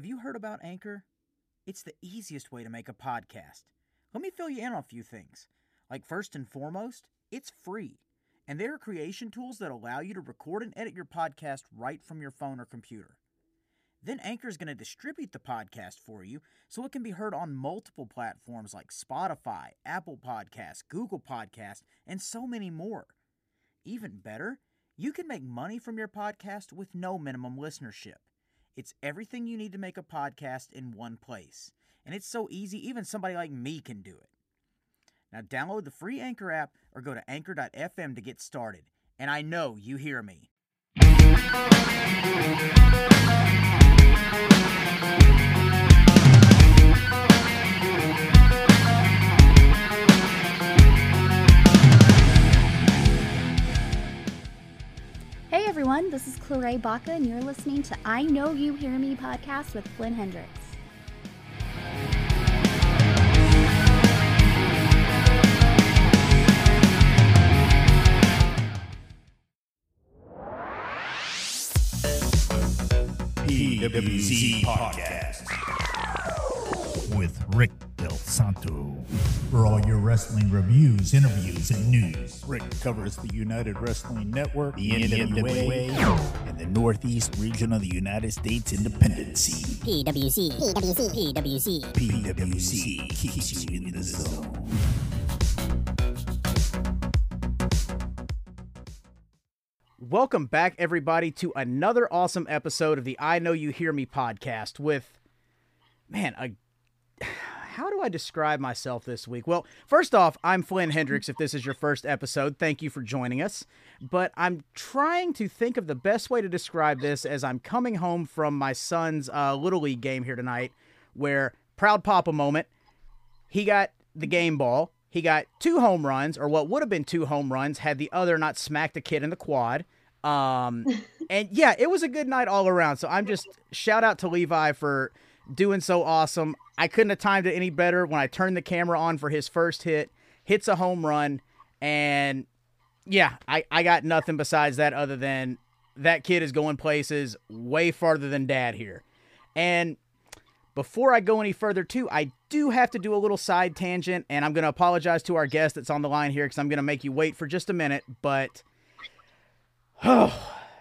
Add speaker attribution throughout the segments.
Speaker 1: Have you heard about Anchor? It's the easiest way to make a podcast. Let me fill you in on a few things. Like, first and foremost, it's free. And there are creation tools that allow you to record and edit your podcast right from your phone or computer. Then Anchor is going to distribute the podcast for you so it can be heard on multiple platforms like Spotify, Apple Podcasts, Google Podcasts, and so many more. Even better, you can make money from your podcast with no minimum listenership. It's everything you need to make a podcast in one place. And it's so easy, even somebody like me can do it. Now, download the free Anchor app or go to anchor.fm to get started. And I know you hear me.
Speaker 2: Hey everyone, this is Clare Baca, and you're listening to I Know You Hear Me podcast with Flynn Hendrix.
Speaker 3: PWZ Podcast with Rick Del Santo. For all your wrestling reviews, interviews, and news, Rick covers the United Wrestling Network, the NWA, and the Northeast region of the United States Independency.
Speaker 4: PWZ. PWZ. PWZ.
Speaker 3: PWZ keeps you in the zone.
Speaker 1: Welcome back, everybody, to another awesome episode of the I Know You Hear Me podcast with, man, a. How do I describe myself this week? Well, first off, I'm Flynn Hendrix. If this is your first episode, thank you for joining us. But I'm trying to think of the best way to describe this as I'm coming home from my son's uh, Little League game here tonight, where proud papa moment. He got the game ball. He got two home runs, or what would have been two home runs had the other not smacked the kid in the quad. Um, and yeah, it was a good night all around. So I'm just shout out to Levi for doing so awesome. I couldn't have timed it any better when I turned the camera on for his first hit, hits a home run, and yeah, I, I got nothing besides that other than that kid is going places way farther than dad here. And before I go any further, too, I do have to do a little side tangent, and I'm going to apologize to our guest that's on the line here because I'm going to make you wait for just a minute. But oh,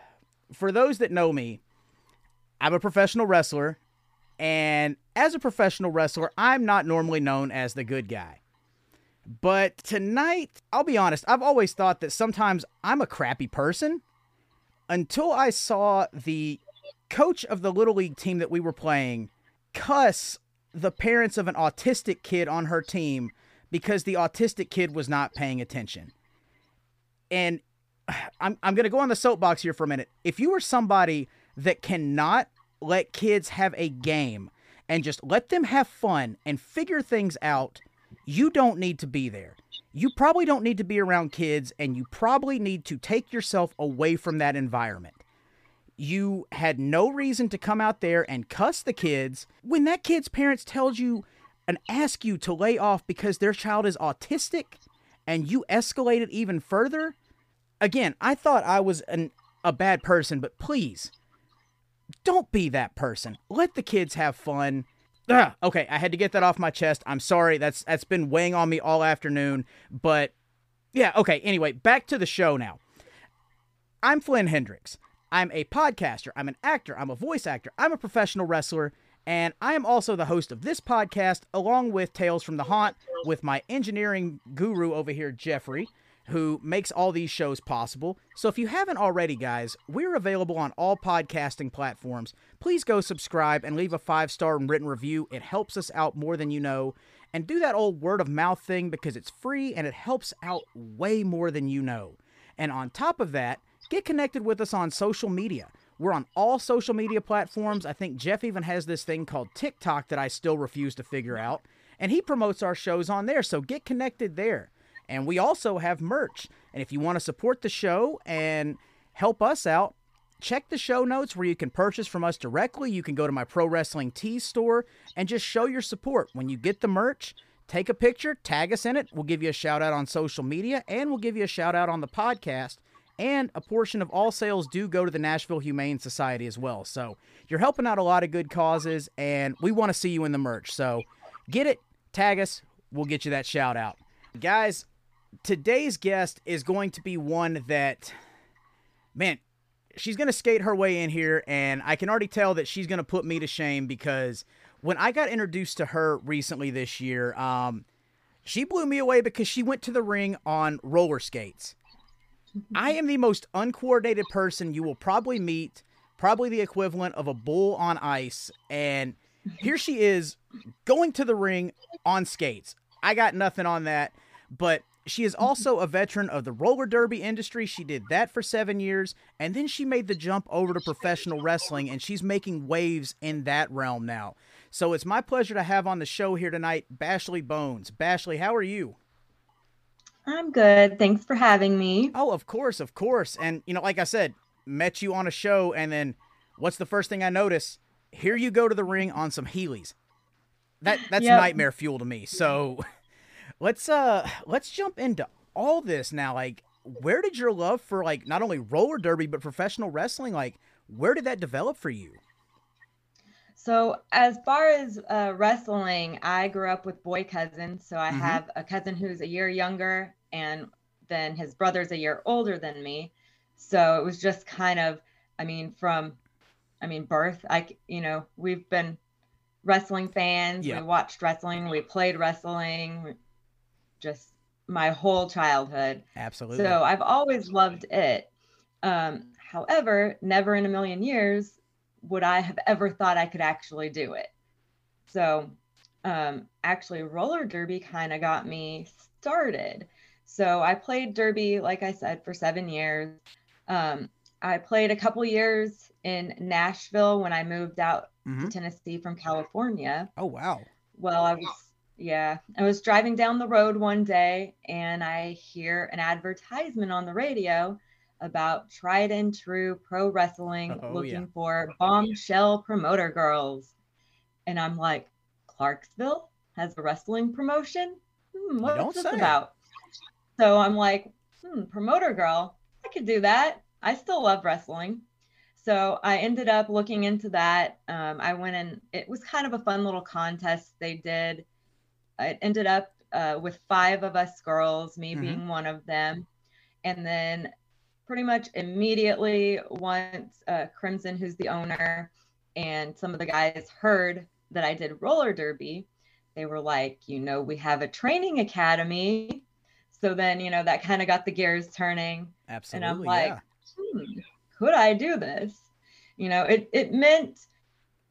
Speaker 1: for those that know me, I'm a professional wrestler, and as a professional wrestler, I'm not normally known as the good guy. But tonight, I'll be honest, I've always thought that sometimes I'm a crappy person until I saw the coach of the Little League team that we were playing cuss the parents of an autistic kid on her team because the autistic kid was not paying attention. And I'm, I'm going to go on the soapbox here for a minute. If you are somebody that cannot let kids have a game and just let them have fun and figure things out, you don't need to be there. You probably don't need to be around kids and you probably need to take yourself away from that environment. You had no reason to come out there and cuss the kids when that kid's parents tells you and ask you to lay off because their child is autistic and you escalate it even further. Again, I thought I was an, a bad person, but please don't be that person. Let the kids have fun. Ugh, okay, I had to get that off my chest. I'm sorry. That's that's been weighing on me all afternoon, but yeah, okay. Anyway, back to the show now. I'm Flynn Hendrix. I'm a podcaster, I'm an actor, I'm a voice actor, I'm a professional wrestler, and I am also the host of this podcast along with Tales from the Haunt with my engineering guru over here Jeffrey who makes all these shows possible. So if you haven't already, guys, we're available on all podcasting platforms. Please go subscribe and leave a five star and written review. It helps us out more than you know. And do that old word of mouth thing because it's free and it helps out way more than you know. And on top of that, get connected with us on social media. We're on all social media platforms. I think Jeff even has this thing called TikTok that I still refuse to figure out. And he promotes our shows on there. So get connected there. And we also have merch. And if you want to support the show and help us out, check the show notes where you can purchase from us directly. You can go to my Pro Wrestling Tees store and just show your support. When you get the merch, take a picture, tag us in it. We'll give you a shout out on social media and we'll give you a shout out on the podcast. and a portion of all sales do go to the Nashville Humane Society as well. So you're helping out a lot of good causes, and we want to see you in the merch. So get it, tag us, we'll get you that shout out. Guys, today's guest is going to be one that, man, she's going to skate her way in here, and I can already tell that she's going to put me to shame because when I got introduced to her recently this year, um, she blew me away because she went to the ring on roller skates. I am the most uncoordinated person you will probably meet, probably the equivalent of a bull on ice. And here she is going to the ring on skates. I got nothing on that, but she is also a veteran of the roller derby industry. She did that for seven years, and then she made the jump over to professional wrestling, and she's making waves in that realm now. So it's my pleasure to have on the show here tonight Bashley Bones. Bashley, how are you?
Speaker 5: I'm good. Thanks for having me.
Speaker 1: Oh, of course, of course. And you know, like I said, met you on a show, and then what's the first thing I notice? Here you go to the ring on some Heelys. That that's yep. nightmare fuel to me. So let's uh let's jump into all this now. Like, where did your love for like not only roller derby but professional wrestling like where did that develop for you?
Speaker 5: So, as far as uh, wrestling, I grew up with boy cousins. So, I mm-hmm. have a cousin who's a year younger, and then his brother's a year older than me. So, it was just kind of, I mean, from, I mean, birth, I, you know, we've been wrestling fans. Yeah. We watched wrestling, we played wrestling, just my whole childhood.
Speaker 1: Absolutely.
Speaker 5: So, I've always loved it. Um, however, never in a million years would I have ever thought I could actually do it. So, um, actually, roller derby kind of got me started. So, I played derby, like I said, for seven years. Um, I played a couple years in Nashville when I moved out mm-hmm. to Tennessee from California.
Speaker 1: Oh, wow.
Speaker 5: Well, I was, yeah, I was driving down the road one day and I hear an advertisement on the radio about tried and true pro wrestling oh, looking yeah. for bombshell promoter girls. And I'm like, Clarksville has a wrestling promotion? Hmm, what's this say. about? So I'm like, hmm, promoter girl, I could do that. I still love wrestling. So I ended up looking into that. Um, I went and it was kind of a fun little contest they did. It ended up uh, with five of us girls, me mm-hmm. being one of them. And then pretty much immediately once uh, Crimson, who's the owner, and some of the guys heard that I did roller derby, they were like, you know, we have a training academy. So then, you know, that kind of got the gears turning.
Speaker 1: Absolutely.
Speaker 5: And I'm like, yeah. hmm, could I do this? You know, it, it meant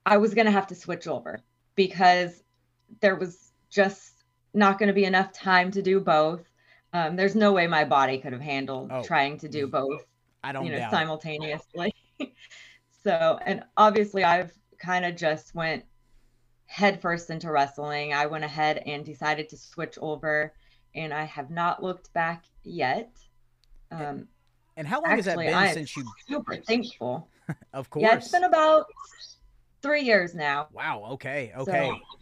Speaker 5: I was going to have to switch over because there was just not going to be enough time to do both. Um, there's no way my body could have handled oh, trying to do both.
Speaker 1: I don't
Speaker 5: you know
Speaker 1: doubt.
Speaker 5: simultaneously. so, and obviously, I've kind of just went headfirst into wrestling. I went ahead and decided to switch over, and I have not looked back yet. Um,
Speaker 1: and how long actually, has that been since you?
Speaker 5: Super thankful.
Speaker 1: of course.
Speaker 5: Yeah, it's been about three years now.
Speaker 1: Wow. Okay. Okay. So,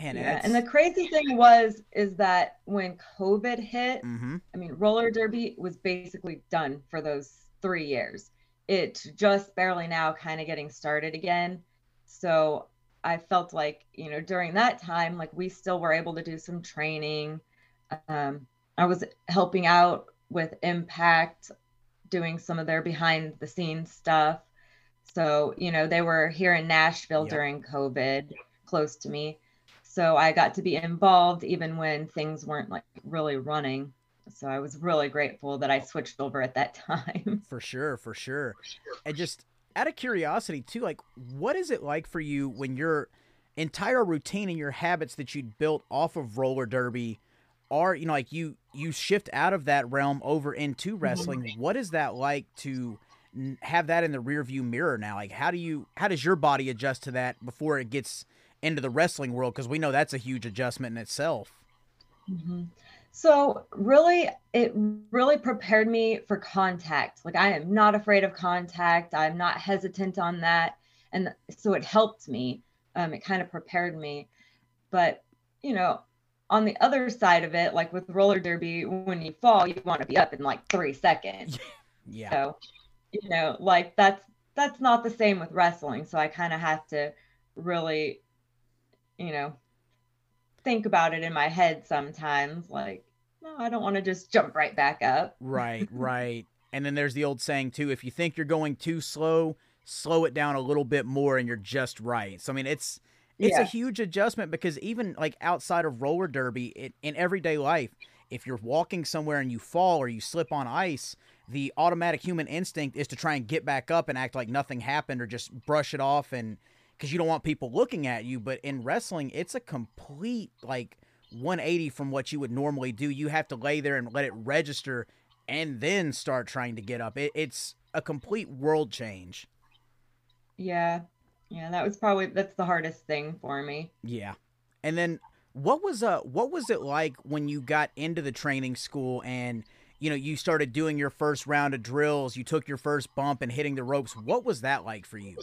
Speaker 1: Man,
Speaker 5: yeah. And the crazy thing was is that when COVID hit, mm-hmm. I mean, roller derby was basically done for those three years. It's just barely now kind of getting started again. So I felt like, you know, during that time, like we still were able to do some training. Um, I was helping out with Impact, doing some of their behind the scenes stuff. So, you know, they were here in Nashville yep. during COVID, close to me so I got to be involved even when things weren't like really running. So I was really grateful that I switched over at that time.
Speaker 1: For sure, for sure. And just out of curiosity too, like what is it like for you when your entire routine and your habits that you'd built off of roller derby are, you know, like you you shift out of that realm over into mm-hmm. wrestling. What is that like to have that in the rear view mirror now? Like how do you how does your body adjust to that before it gets into the wrestling world because we know that's a huge adjustment in itself.
Speaker 5: Mm-hmm. So really, it really prepared me for contact. Like I am not afraid of contact. I'm not hesitant on that, and so it helped me. Um, it kind of prepared me. But you know, on the other side of it, like with roller derby, when you fall, you want to be up in like three seconds.
Speaker 1: Yeah.
Speaker 5: So, you know, like that's that's not the same with wrestling. So I kind of have to really, you know, think about it in my head sometimes. Like, no, I don't want to just jump right back up.
Speaker 1: Right, right. And then there's the old saying too: if you think you're going too slow, slow it down a little bit more, and you're just right. So I mean, it's it's yeah. a huge adjustment because even like outside of roller derby, it, in everyday life, if you're walking somewhere and you fall or you slip on ice, the automatic human instinct is to try and get back up and act like nothing happened or just brush it off and because you don't want people looking at you. But in wrestling, it's a complete like 180 from what you would normally do. You have to lay there and let it register and then start trying to get up. It, it's a complete world change.
Speaker 5: Yeah. Yeah, that was probably that's the hardest thing for me.
Speaker 1: Yeah. And then what was uh what was it like when you got into the training school and you know you started doing your first round of drills, you took your first bump and hitting the ropes. What was that like for you?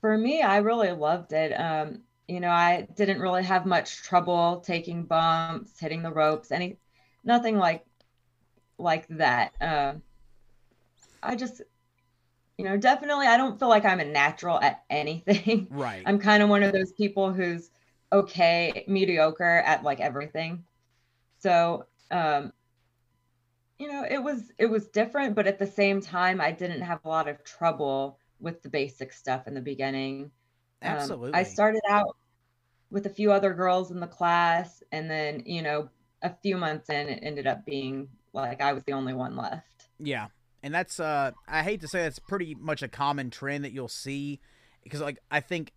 Speaker 5: For me, I really loved it. Um, you know, I didn't really have much trouble taking bumps, hitting the ropes, any nothing like like that. Uh, I just you know, definitely I don't feel like I'm a natural at anything.
Speaker 1: Right.
Speaker 5: I'm kind of one of those people who's okay, mediocre at like everything. So, um, you know, it was it was different, but at the same time, I didn't have a lot of trouble with the basic stuff in the beginning.
Speaker 1: Absolutely. Um,
Speaker 5: I started out with a few other girls in the class, and then you know, a few months in, it ended up being like I was the only one left.
Speaker 1: Yeah, and that's uh, I hate to say that's pretty much a common trend that you'll see because like I think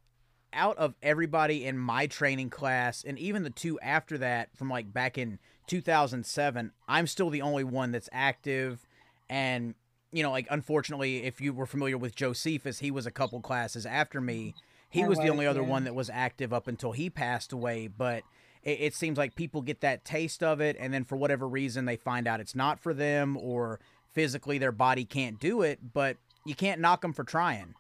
Speaker 1: out of everybody in my training class and even the two after that from like back in 2007 i'm still the only one that's active and you know like unfortunately if you were familiar with josephus he was a couple classes after me. He was the only other one that was active up until he passed away but it, it seems like people get that taste of it and then for whatever reason they find out it's not for them or physically their body can't do it but you can't knock them for trying.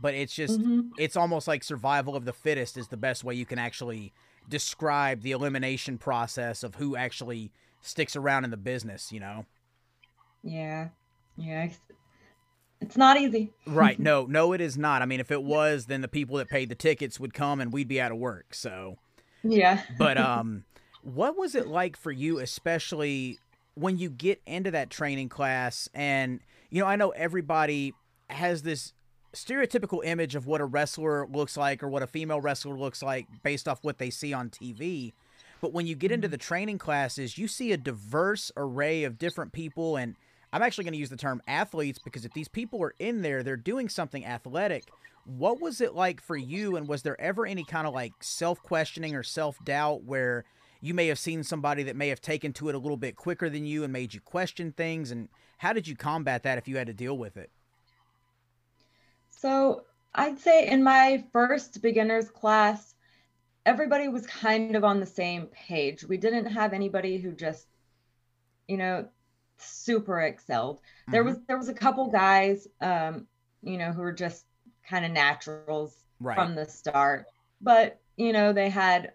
Speaker 1: But it's just mm-hmm. it's almost like survival of the fittest is the best way you can actually describe the elimination process of who actually sticks around in the business you know?
Speaker 5: Yeah yeah it's not easy
Speaker 1: right no no it is not i mean if it was then the people that paid the tickets would come and we'd be out of work so
Speaker 5: yeah
Speaker 1: but um what was it like for you especially when you get into that training class and you know i know everybody has this stereotypical image of what a wrestler looks like or what a female wrestler looks like based off what they see on TV. But when you get into mm-hmm. the training classes, you see a diverse array of different people. And I'm actually going to use the term athletes because if these people are in there, they're doing something athletic. What was it like for you? And was there ever any kind of like self questioning or self doubt where you may have seen somebody that may have taken to it a little bit quicker than you and made you question things? And how did you combat that if you had to deal with it?
Speaker 5: So I'd say in my first beginner's class, everybody was kind of on the same page. We didn't have anybody who just, you know, super excelled. Mm-hmm. There was there was a couple guys, um, you know, who were just kind of naturals right. from the start, but you know, they had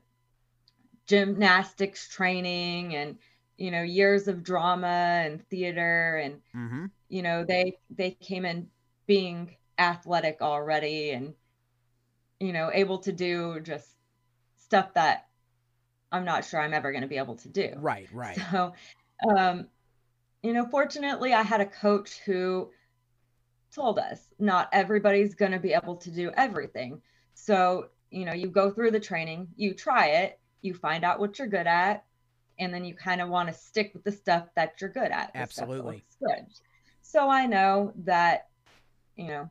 Speaker 5: gymnastics training and you know years of drama and theater and mm-hmm. you know they they came in being athletic already and you know able to do just stuff that i'm not sure i'm ever going to be able to do
Speaker 1: right right
Speaker 5: so um you know fortunately i had a coach who told us not everybody's going to be able to do everything so you know you go through the training you try it you find out what you're good at and then you kind of want to stick with the stuff that you're good at
Speaker 1: absolutely
Speaker 5: good so i know that you know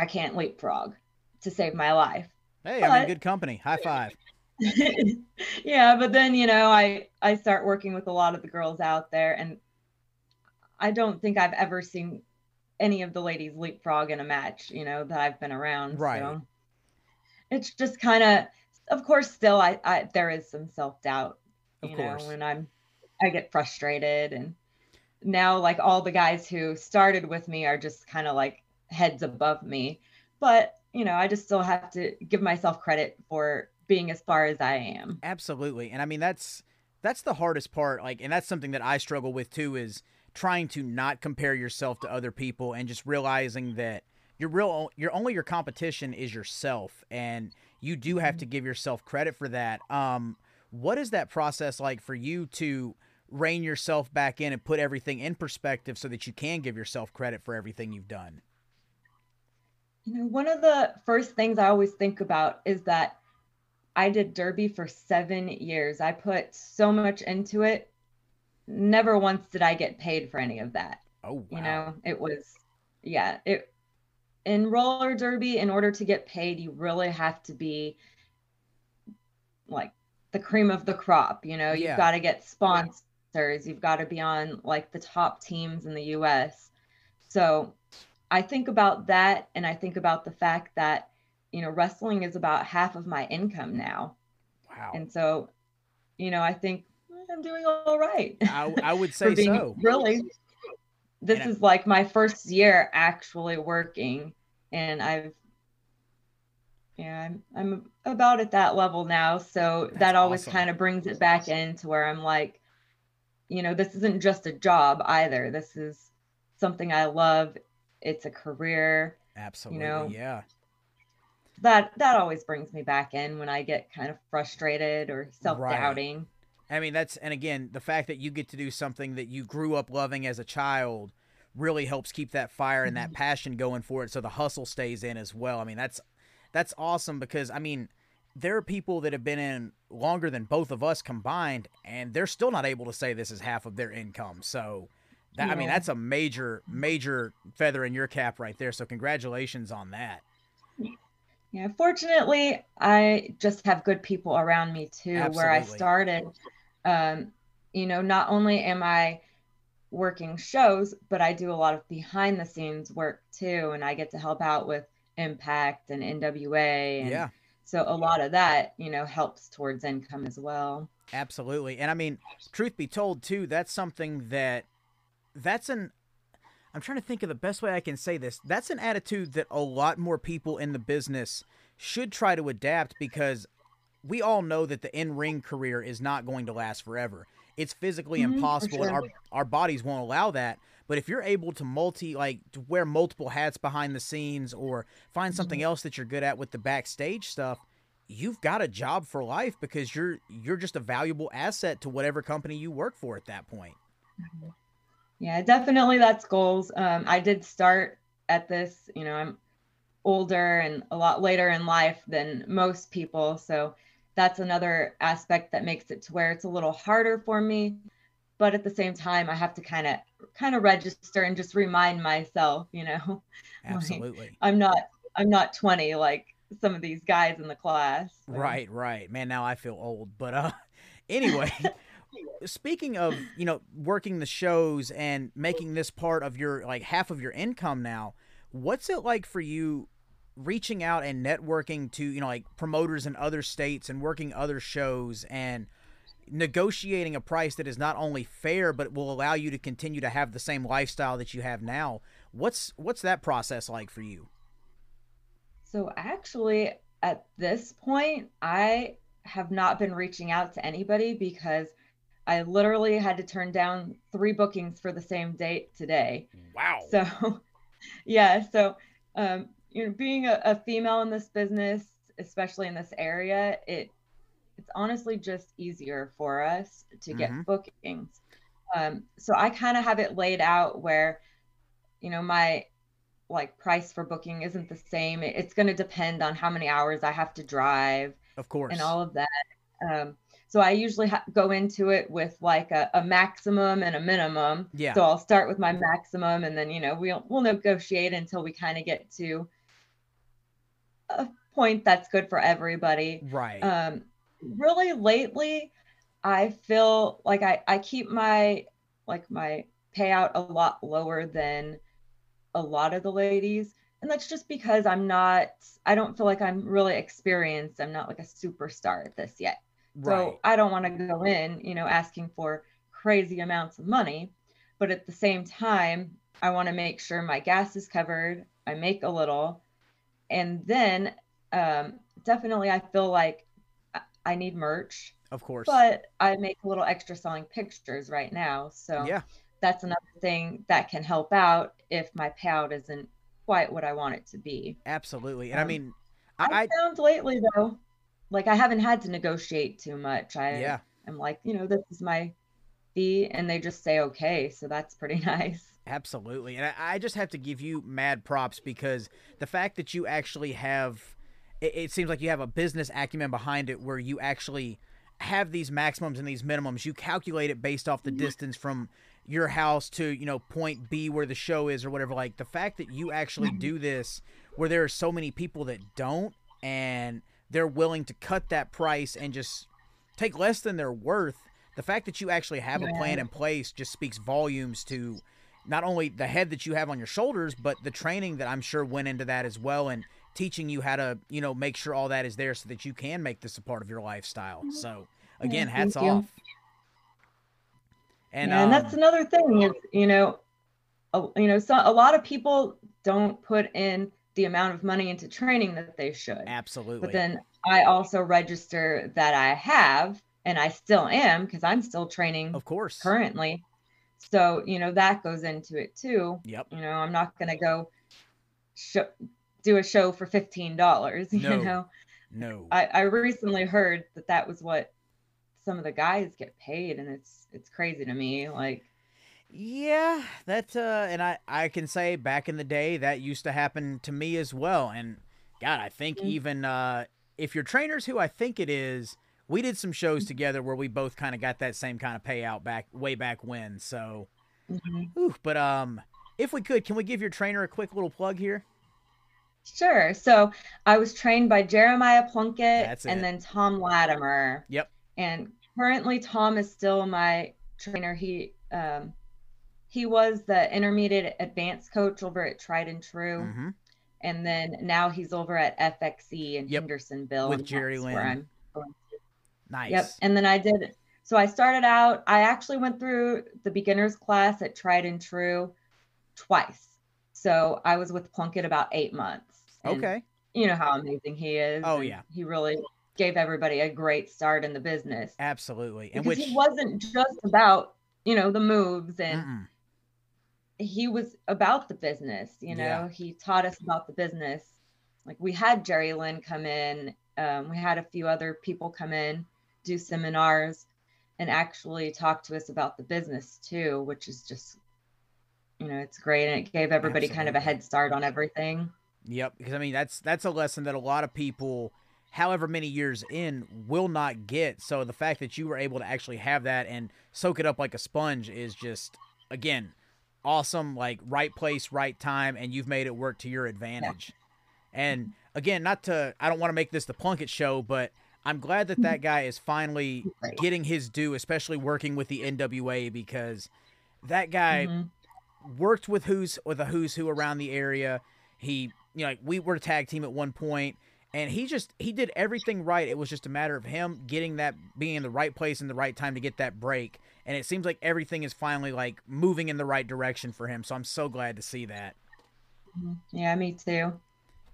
Speaker 5: I can't leapfrog to save my life.
Speaker 1: Hey, but, I'm in good company. High five.
Speaker 5: yeah, but then you know, I I start working with a lot of the girls out there, and I don't think I've ever seen any of the ladies leapfrog in a match. You know that I've been around.
Speaker 1: Right.
Speaker 5: So it's just kind of, of course, still I, I there is some self doubt. You know, when I'm I get frustrated and now like all the guys who started with me are just kind of like heads above me. But, you know, I just still have to give myself credit for being as far as I am.
Speaker 1: Absolutely. And I mean that's that's the hardest part like and that's something that I struggle with too is trying to not compare yourself to other people and just realizing that your real your only your competition is yourself and you do have to mm-hmm. give yourself credit for that. Um what is that process like for you to rein yourself back in and put everything in perspective so that you can give yourself credit for everything you've done?
Speaker 5: You know one of the first things i always think about is that i did derby for seven years. I put so much into it never once did i get paid for any of that
Speaker 1: oh wow.
Speaker 5: you know it was yeah it in roller derby, in order to get paid, you really have to be like the cream of the crop. You know, you've yeah. got to get sponsors, you've got to be on like the top teams in the US. So I think about that and I think about the fact that, you know, wrestling is about half of my income now.
Speaker 1: Wow.
Speaker 5: And so, you know, I think I'm doing all right.
Speaker 1: I, I would say so.
Speaker 5: Really this is like my first year actually working and I've yeah, I'm I'm about at that level now. So that always awesome. kind of brings it back into where I'm like, you know, this isn't just a job either. This is something I love. It's a career.
Speaker 1: Absolutely. You know, yeah.
Speaker 5: That that always brings me back in when I get kind of frustrated or self-doubting. Right.
Speaker 1: I mean, that's and again, the fact that you get to do something that you grew up loving as a child really helps keep that fire and that mm-hmm. passion going for it so the hustle stays in as well. I mean, that's that's awesome because I mean, there are people that have been in longer than both of us combined and they're still not able to say this is half of their income. So that yeah. I mean, that's a major major feather in your cap right there. So congratulations on that.
Speaker 5: Yeah, fortunately, I just have good people around me too. Absolutely. Where I started, um, you know, not only am I working shows, but I do a lot of behind the scenes work too. And I get to help out with Impact and NWA. And
Speaker 1: yeah.
Speaker 5: So a lot of that, you know, helps towards income as well.
Speaker 1: Absolutely. And I mean, truth be told, too, that's something that that's an I'm trying to think of the best way I can say this. That's an attitude that a lot more people in the business should try to adapt because we all know that the in ring career is not going to last forever. It's physically mm-hmm, impossible, sure. and our our bodies won't allow that. But if you're able to multi like to wear multiple hats behind the scenes or find something mm-hmm. else that you're good at with the backstage stuff, you've got a job for life because you're you're just a valuable asset to whatever company you work for at that point.
Speaker 5: Mm-hmm. Yeah, definitely that's goals. Um, I did start at this, you know, I'm older and a lot later in life than most people, so that's another aspect that makes it to where it's a little harder for me. But at the same time i have to kind of kind of register and just remind myself you know
Speaker 1: absolutely.
Speaker 5: Like, i'm not i'm not 20 like some of these guys in the class.
Speaker 1: So. right right. Man now i feel old but uh anyway. speaking of you know working the shows and making this part of your like half of your income now what's it like for you reaching out and networking to you know like promoters in other states and working other shows and negotiating a price that is not only fair but will allow you to continue to have the same lifestyle that you have now. What's what's that process like for you?
Speaker 5: So actually at this point i have not been reaching out to anybody because i literally had to turn down three bookings for the same date today.
Speaker 1: Wow.
Speaker 5: So yeah so um, you know being a, a female in this business especially in this area it it's honestly just easier for us to get mm-hmm. bookings um, so i kind of have it laid out where you know my like price for booking isn't the same it's going to depend on how many hours i have to drive
Speaker 1: of course
Speaker 5: and all of that um, so I usually ha- go into it with like a, a, maximum and a minimum.
Speaker 1: Yeah.
Speaker 5: So I'll start with my maximum, and then you know we'll we'll negotiate until we kind of get to a point that's good for everybody.
Speaker 1: Right.
Speaker 5: Um, really lately, I feel like I, I keep my like my payout a lot lower than a lot of the ladies. And that's just because I'm not I don't feel like I'm really experienced. I'm not like a superstar at this yet. Right. So I don't want to go in, you know, asking for crazy amounts of money. But at the same time, I want to make sure my gas is covered. I make a little and then um, definitely I feel like I need merch.
Speaker 1: Of course.
Speaker 5: But I make a little extra selling pictures right now. So
Speaker 1: yeah.
Speaker 5: that's another thing that can help out if my payout isn't quite what I want it to be.
Speaker 1: Absolutely. And um, I mean,
Speaker 5: I, I found lately though, like I haven't had to negotiate too much. I
Speaker 1: yeah.
Speaker 5: am like, you know, this is my fee, and they just say okay, so that's pretty nice.
Speaker 1: Absolutely, and I, I just have to give you mad props because the fact that you actually have, it, it seems like you have a business acumen behind it, where you actually have these maximums and these minimums. You calculate it based off the mm-hmm. distance from your house to you know point B where the show is or whatever. Like the fact that you actually mm-hmm. do this, where there are so many people that don't, and they're willing to cut that price and just take less than they're worth. The fact that you actually have a plan in place just speaks volumes to not only the head that you have on your shoulders, but the training that I'm sure went into that as well, and teaching you how to, you know, make sure all that is there so that you can make this a part of your lifestyle. So, again, yeah, hats off.
Speaker 5: And, yeah, um, and that's another thing is, you know, a, you know, so a lot of people don't put in the amount of money into training that they should.
Speaker 1: Absolutely.
Speaker 5: But then I also register that I have, and I still am because I'm still training.
Speaker 1: Of course.
Speaker 5: Currently. So, you know, that goes into it too.
Speaker 1: Yep.
Speaker 5: You know, I'm not going to go do a show for $15, you
Speaker 1: no.
Speaker 5: know?
Speaker 1: No.
Speaker 5: I, I recently heard that that was what some of the guys get paid and it's it's crazy to me like
Speaker 1: yeah that uh and i i can say back in the day that used to happen to me as well and god i think mm-hmm. even uh if your trainers who i think it is we did some shows together where we both kind of got that same kind of payout back way back when. So, mm-hmm. but um, if we could, can we give your trainer a quick little plug here?
Speaker 5: Sure. So I was trained by Jeremiah Plunkett and then Tom Latimer.
Speaker 1: Yep.
Speaker 5: And currently, Tom is still my trainer. He um, he was the intermediate advanced coach over at Tried and True. Mm-hmm. And then now he's over at FXE in yep. Hendersonville
Speaker 1: with Jerry Lynn. Nice.
Speaker 5: Yep. And then I did. So I started out. I actually went through the beginners class at Tried and True twice. So I was with Plunkett about eight months.
Speaker 1: okay.
Speaker 5: You know how amazing he is.
Speaker 1: Oh yeah.
Speaker 5: He really gave everybody a great start in the business.
Speaker 1: Absolutely.
Speaker 5: And because which he wasn't just about you know the moves and. Mm-mm. He was about the business, you know. Yeah. He taught us about the business. Like we had Jerry Lynn come in, um, we had a few other people come in, do seminars and actually talk to us about the business too, which is just, you know, it's great. And it gave everybody Absolutely. kind of a head start on everything.
Speaker 1: Yep. Because I mean, that's, that's a lesson that a lot of people, however many years in, will not get. So the fact that you were able to actually have that and soak it up like a sponge is just, again, awesome. Like right place, right time. And you've made it work to your advantage. Yeah. And again, not to, I don't want to make this the Plunkett show, but I'm glad that that guy is finally getting his due, especially working with the NWA because that guy mm-hmm. worked with who's with a who's who around the area. He, you know, like we were a tag team at one point, and he just he did everything right. It was just a matter of him getting that being in the right place in the right time to get that break. And it seems like everything is finally like moving in the right direction for him. So I'm so glad to see that.
Speaker 5: Mm-hmm. Yeah, me too.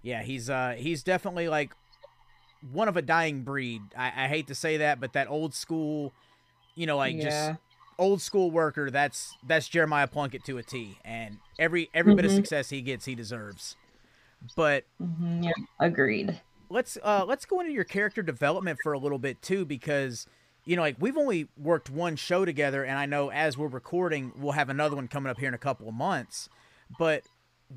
Speaker 1: Yeah, he's uh he's definitely like one of a dying breed. I, I hate to say that, but that old school, you know, like yeah. just old school worker. That's that's Jeremiah Plunkett to a T, and every every mm-hmm. bit of mm-hmm. success he gets, he deserves. But
Speaker 5: mm-hmm. yeah, agreed.
Speaker 1: Let's uh let's go into your character development for a little bit too, because you know, like we've only worked one show together, and I know as we're recording, we'll have another one coming up here in a couple of months. But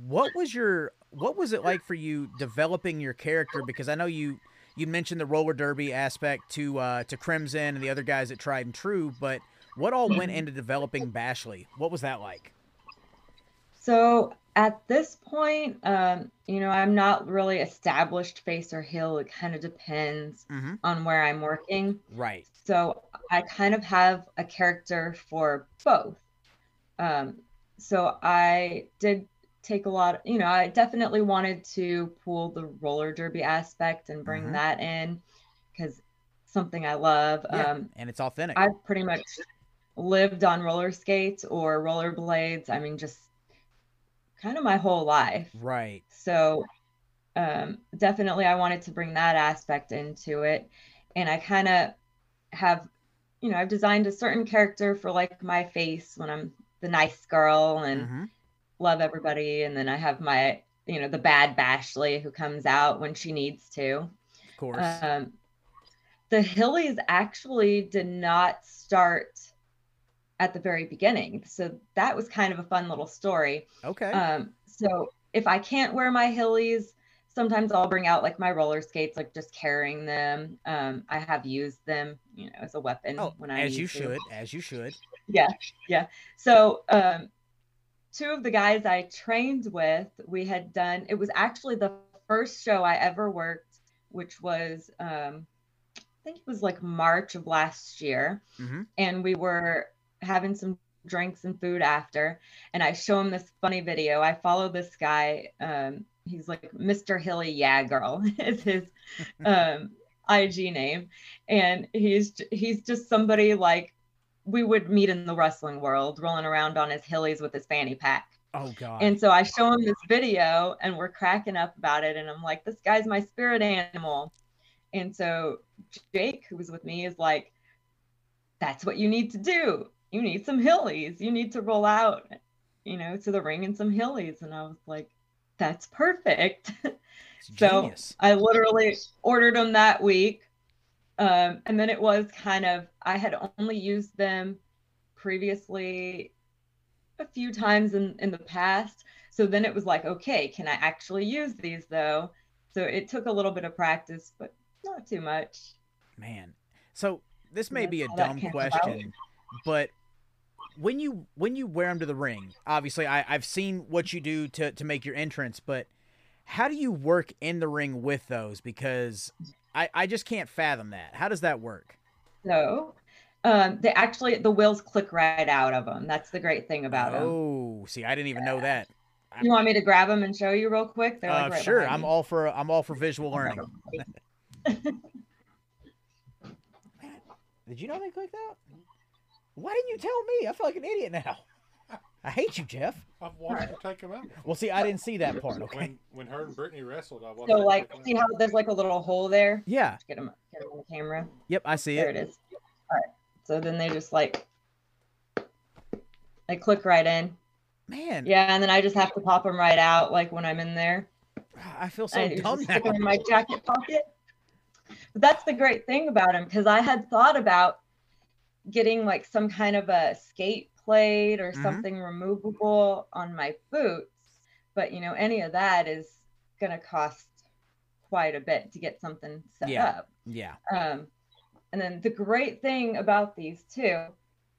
Speaker 1: what was your what was it like for you developing your character? Because I know you you mentioned the roller derby aspect to uh, to Crimson and the other guys at Tried and True, but what all went into developing Bashley? What was that like?
Speaker 5: So at this point, um, you know, I'm not really established face or heel. It kind of depends mm-hmm. on where I'm working.
Speaker 1: Right.
Speaker 5: So I kind of have a character for both. Um, so I did take a lot you know i definitely wanted to pull the roller derby aspect and bring mm-hmm. that in because something i love
Speaker 1: yeah, um and it's authentic
Speaker 5: i've pretty much lived on roller skates or roller blades i mean just kind of my whole life
Speaker 1: right
Speaker 5: so um definitely i wanted to bring that aspect into it and i kind of have you know i've designed a certain character for like my face when i'm the nice girl and mm-hmm. Love everybody. And then I have my, you know, the bad Bashley who comes out when she needs to.
Speaker 1: Of course. Um,
Speaker 5: the Heelys actually did not start at the very beginning. So that was kind of a fun little story.
Speaker 1: Okay.
Speaker 5: Um, so if I can't wear my Heelys, sometimes I'll bring out like my roller skates, like just carrying them. Um, I have used them, you know, as a weapon
Speaker 1: oh, when I as you to. should, as you should.
Speaker 5: Yeah, yeah. So um, two of the guys I trained with, we had done. It was actually the first show I ever worked, which was um, I think it was like March of last year, mm-hmm. and we were having some drinks and food after and i show him this funny video i follow this guy um, he's like mr hilly yeah girl is his um, ig name and he's he's just somebody like we would meet in the wrestling world rolling around on his Heelys with his fanny pack
Speaker 1: Oh God.
Speaker 5: And so I show him this video and we're cracking up about it. And I'm like, this guy's my spirit animal. And so Jake, who was with me, is like, that's what you need to do you need some Heelys. You need to roll out, you know, to the ring in some Heelys. And I was like, that's perfect. so I literally ordered them that week. Um, and then it was kind of, I had only used them previously a few times in, in the past. So then it was like, okay, can I actually use these though? So it took a little bit of practice, but not too much.
Speaker 1: Man. So this may be a dumb question, but when you when you wear them to the ring, obviously I, I've seen what you do to to make your entrance, but how do you work in the ring with those? Because I I just can't fathom that. How does that work?
Speaker 5: So, um, they actually the wheels click right out of them. That's the great thing about them.
Speaker 1: Oh, see, I didn't even know that.
Speaker 5: You want me to grab them and show you real quick?
Speaker 1: They're like uh, right sure. I'm all for I'm all for visual learning. Did you know they clicked out? Why didn't you tell me? I feel like an idiot now. I hate you, Jeff.
Speaker 6: I've watched you take him out.
Speaker 1: Well, see, I didn't see that part. Okay.
Speaker 6: When, when her and Brittany wrestled, I watched.
Speaker 5: So, like, see how there's like a little hole there?
Speaker 1: Yeah.
Speaker 5: Get him, get him on the camera.
Speaker 1: Yep, I see
Speaker 5: there
Speaker 1: it.
Speaker 5: There it is. All right. So then they just like, they click right in.
Speaker 1: Man.
Speaker 5: Yeah, and then I just have to pop them right out, like when I'm in there.
Speaker 1: I feel so I dumb
Speaker 5: now. in my jacket pocket. But that's the great thing about them because I had thought about getting like some kind of a skate plate or mm-hmm. something removable on my boots. But you know, any of that is going to cost quite a bit to get something set
Speaker 1: yeah.
Speaker 5: up.
Speaker 1: Yeah.
Speaker 5: Um, and then the great thing about these two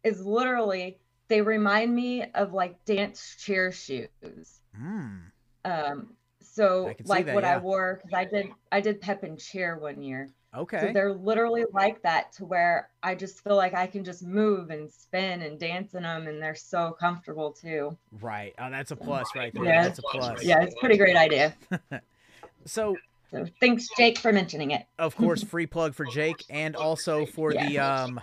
Speaker 5: is literally they remind me of like dance chair shoes.
Speaker 1: Mm.
Speaker 5: Um, so like that, what yeah. I wore because I did I did pep and chair one year.
Speaker 1: Okay.
Speaker 5: So they're literally like that to where I just feel like I can just move and spin and dance in them, and they're so comfortable too.
Speaker 1: Right. Oh, that's a plus right there. Yeah. That's a plus.
Speaker 5: Yeah, it's a pretty great idea.
Speaker 1: so,
Speaker 5: so thanks, Jake, for mentioning it.
Speaker 1: of course, free plug for Jake and also for yeah. the um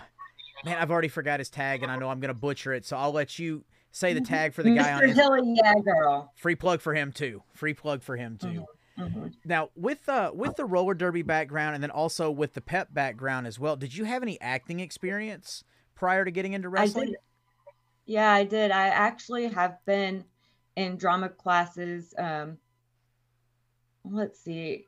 Speaker 1: man, I've already forgot his tag and I know I'm gonna butcher it, so I'll let you say the tag for the guy
Speaker 5: on his... Hilly, yeah, girl.
Speaker 1: Free plug for him too. Free plug for him too. Mm-hmm. Mm-hmm. Now, with uh with the roller derby background and then also with the pep background as well, did you have any acting experience prior to getting into wrestling?
Speaker 5: I yeah, I did. I actually have been in drama classes. Um, let's see,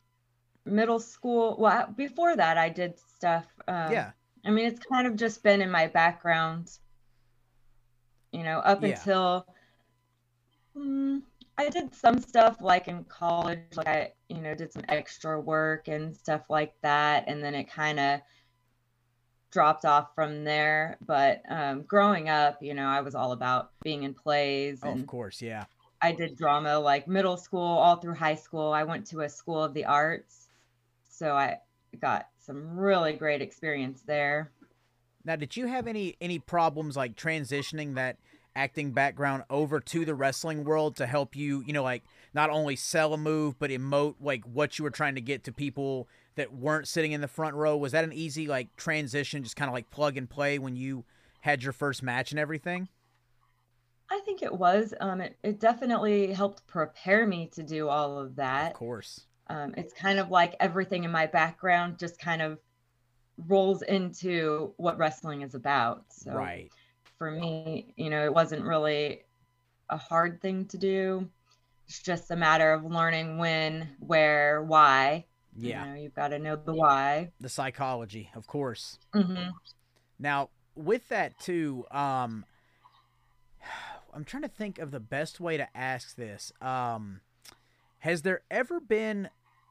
Speaker 5: middle school. Well, before that, I did stuff. Um,
Speaker 1: yeah.
Speaker 5: I mean, it's kind of just been in my background, you know, up yeah. until. Um, I did some stuff like in college, like I, you know, did some extra work and stuff like that. And then it kind of dropped off from there. But um, growing up, you know, I was all about being in plays.
Speaker 1: Oh, of course, yeah.
Speaker 5: I did drama like middle school, all through high school. I went to a school of the arts. So I got some really great experience there.
Speaker 1: Now, did you have any any problems like transitioning that acting background over to the wrestling world to help you, you know, like not only sell a move but emote like what you were trying to get to people that weren't sitting in the front row? Was that an easy like transition, just kind of like plug and play when you had your first match and everything?
Speaker 5: I think it was. Um, it, it definitely helped prepare me to do all of that.
Speaker 1: Of course.
Speaker 5: Um, it's kind of like everything in my background just kind of rolls into what wrestling is about. So
Speaker 1: right
Speaker 5: for me, you know, it wasn't really a hard thing to do. It's just a matter of learning when, where, why.
Speaker 1: Yeah.
Speaker 5: You know, you've got to know the why.
Speaker 1: The psychology, of course.
Speaker 5: Mm-hmm.
Speaker 1: Now, with that too, um, I'm trying to think of the best way to ask this. Um, has there ever been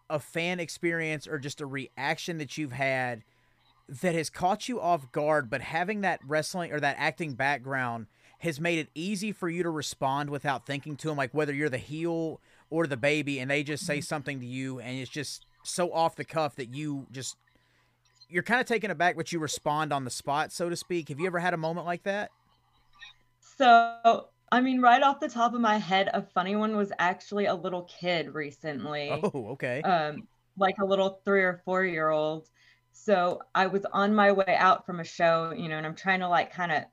Speaker 1: a fan experience or just a reaction that you've had that has caught you off guard, but having that wrestling or that acting background has made it easy for you to respond without thinking to them, like whether you're the heel or the baby, and they just say something to you, and it's just so off the cuff that you just you're kind of taken aback, but you respond on the spot, so to speak. Have you ever had a moment like that?
Speaker 5: So, I mean, right off the top of my head, a funny one was actually a little kid recently.
Speaker 1: Oh, okay.
Speaker 5: Um, like a little three or four year old. So I was on my way out from a show, you know, and I'm trying to like kind of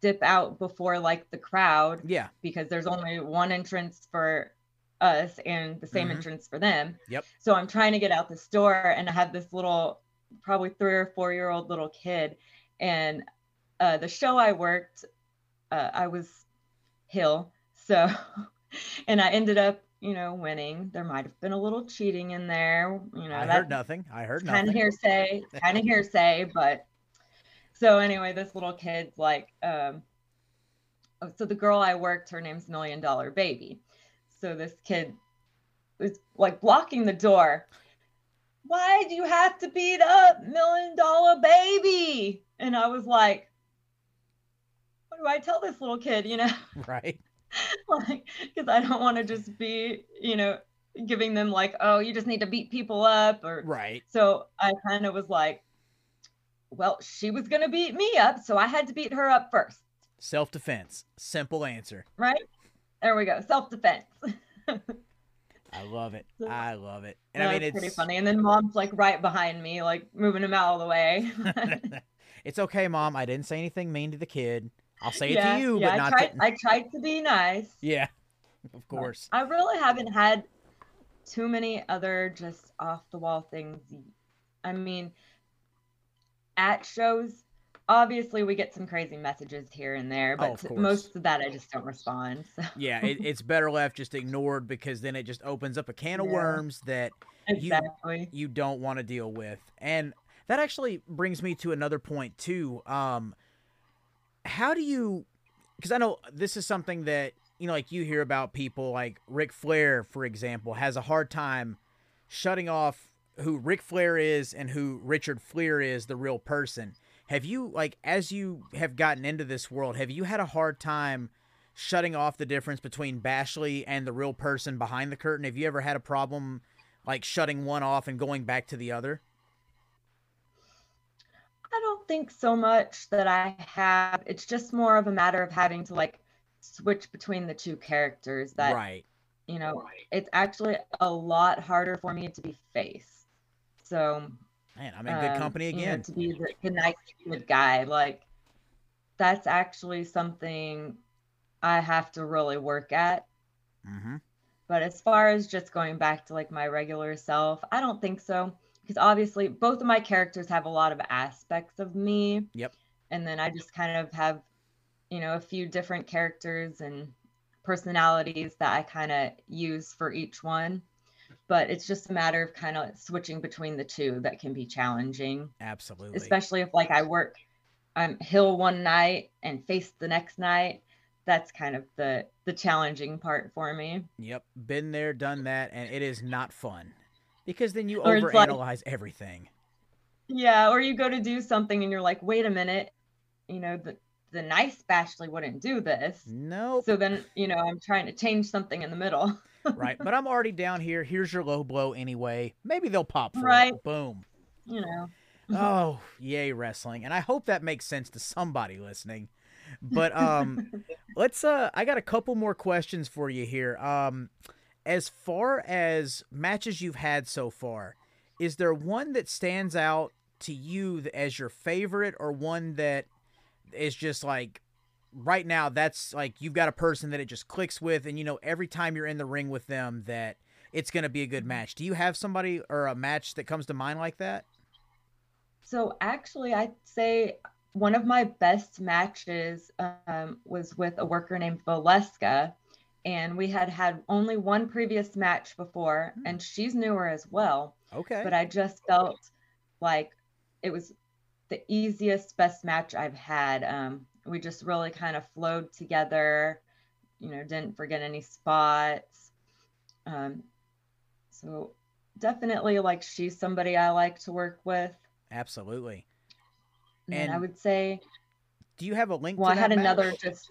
Speaker 5: dip out before like the crowd.
Speaker 1: Yeah.
Speaker 5: Because there's only one entrance for us and the same
Speaker 1: Mhm.
Speaker 5: entrance for them.
Speaker 1: Yep.
Speaker 5: So I'm trying to get out the store and I had this little, probably three or four year old little kid. And uh, the show I worked, uh, I was heel. So, and I ended up, you know, winning. There might have been a little cheating in there. You know,
Speaker 1: I heard nothing. I heard nothing.
Speaker 5: kind of hearsay, kind of hearsay, but so anyway, this little kid's like, um, oh, so the girl I worked, her name's Million Dollar Baby. So this kid was like blocking the door. Why do you have to beat up Million Dollar Baby? And I was like, what do I tell this little kid? You know,
Speaker 1: Right.
Speaker 5: like because I don't want to just be, you know, giving them like, oh, you just need to beat people up or
Speaker 1: Right.
Speaker 5: so I kind of was like, well, she was going to beat me up, so I had to beat her up first,
Speaker 1: Self defense. Simple answer.
Speaker 5: right? There we go. Self defense.
Speaker 1: I love it. I love it. And I mean, it's
Speaker 5: pretty funny. And then mom's like right behind me, like moving him out of the way.
Speaker 1: it's okay, mom. I didn't say anything mean to the kid. I'll say it to you,
Speaker 5: yeah,
Speaker 1: but
Speaker 5: I
Speaker 1: not
Speaker 5: tried,
Speaker 1: to.
Speaker 5: I tried to be nice.
Speaker 1: Yeah. Of course.
Speaker 5: I really haven't had too many other just off the wall things. I mean, at shows, obviously we get some crazy messages here and there, but
Speaker 1: Oh, of
Speaker 5: most of that I just don't respond. So.
Speaker 1: Yeah, it, it's better left just ignored because then it just opens up a can of
Speaker 5: Yeah.
Speaker 1: worms that You-
Speaker 5: Exactly.
Speaker 1: you don't want to deal with. And that actually brings me to another point too. Um how do you because I know this is something that you know like you hear about people like Ric Flair for example has a hard time shutting off who Ric Flair is and who Richard Fliehr is the real person. Have you like as you have gotten into this world, have you had a hard time shutting off the difference between Bashley and the real person behind the curtain? Have you ever had a problem like shutting one off and going back to the other?
Speaker 5: I don't think so much that I have. It's just more of a matter of having to like switch between the two characters that
Speaker 1: right.
Speaker 5: you know it's actually a lot harder for me to be face so
Speaker 1: Man, I'm in good
Speaker 5: um,
Speaker 1: company
Speaker 5: you know,
Speaker 1: again.
Speaker 5: to be the, the nice good guy like that's actually something i have to really work at
Speaker 1: mm-hmm.
Speaker 5: but as far as just going back to like my regular self i don't think so because obviously both of my characters have a lot of aspects of me
Speaker 1: Yep.
Speaker 5: and then i just kind of have you know a few different characters and personalities that i kind of use for each one but it's just a matter of kind of switching between the two that can be challenging
Speaker 1: Absolutely.
Speaker 5: especially if like i work i'm heel one night and face the next night that's kind of the the challenging part for me
Speaker 1: Yep. Been there, done that, and it is not fun. Because then you
Speaker 5: Or it's like-
Speaker 1: overanalyze everything.
Speaker 5: Yeah, or you go to do something and you're like, wait a minute, you know, the the nice Bashley wouldn't do this.
Speaker 1: Nope.
Speaker 5: So then, you know, I'm trying to change something in the middle.
Speaker 1: right. But I'm already down here. Here's your low blow anyway. Maybe they'll pop for
Speaker 5: Right.
Speaker 1: it. Boom.
Speaker 5: You know.
Speaker 1: Oh, yay wrestling. And I hope that makes sense to somebody listening. But um let's uh I got a couple more questions for you here. Um as far as matches you've had so far, is there one that stands out to you as your favorite or one that is just like right now that's like you've got a person that it just clicks with and you know every time you're in the ring with them that it's going to be a good match. Do you have somebody or a match that comes to mind like that?
Speaker 5: So actually I'd say one of my best matches um, was with a worker named Valeska, and we had had only one previous match before, mm-hmm. and she's newer as well.
Speaker 1: Okay.
Speaker 5: But I just felt like it was the easiest, best match I've had. Um, we just really kind of flowed together. You know, didn't forget any spots. Um, so definitely, like she's somebody I like to work with.
Speaker 1: Absolutely.
Speaker 5: And, and I would say,
Speaker 1: do you have a link?
Speaker 5: Well, I had
Speaker 1: match?
Speaker 5: another just.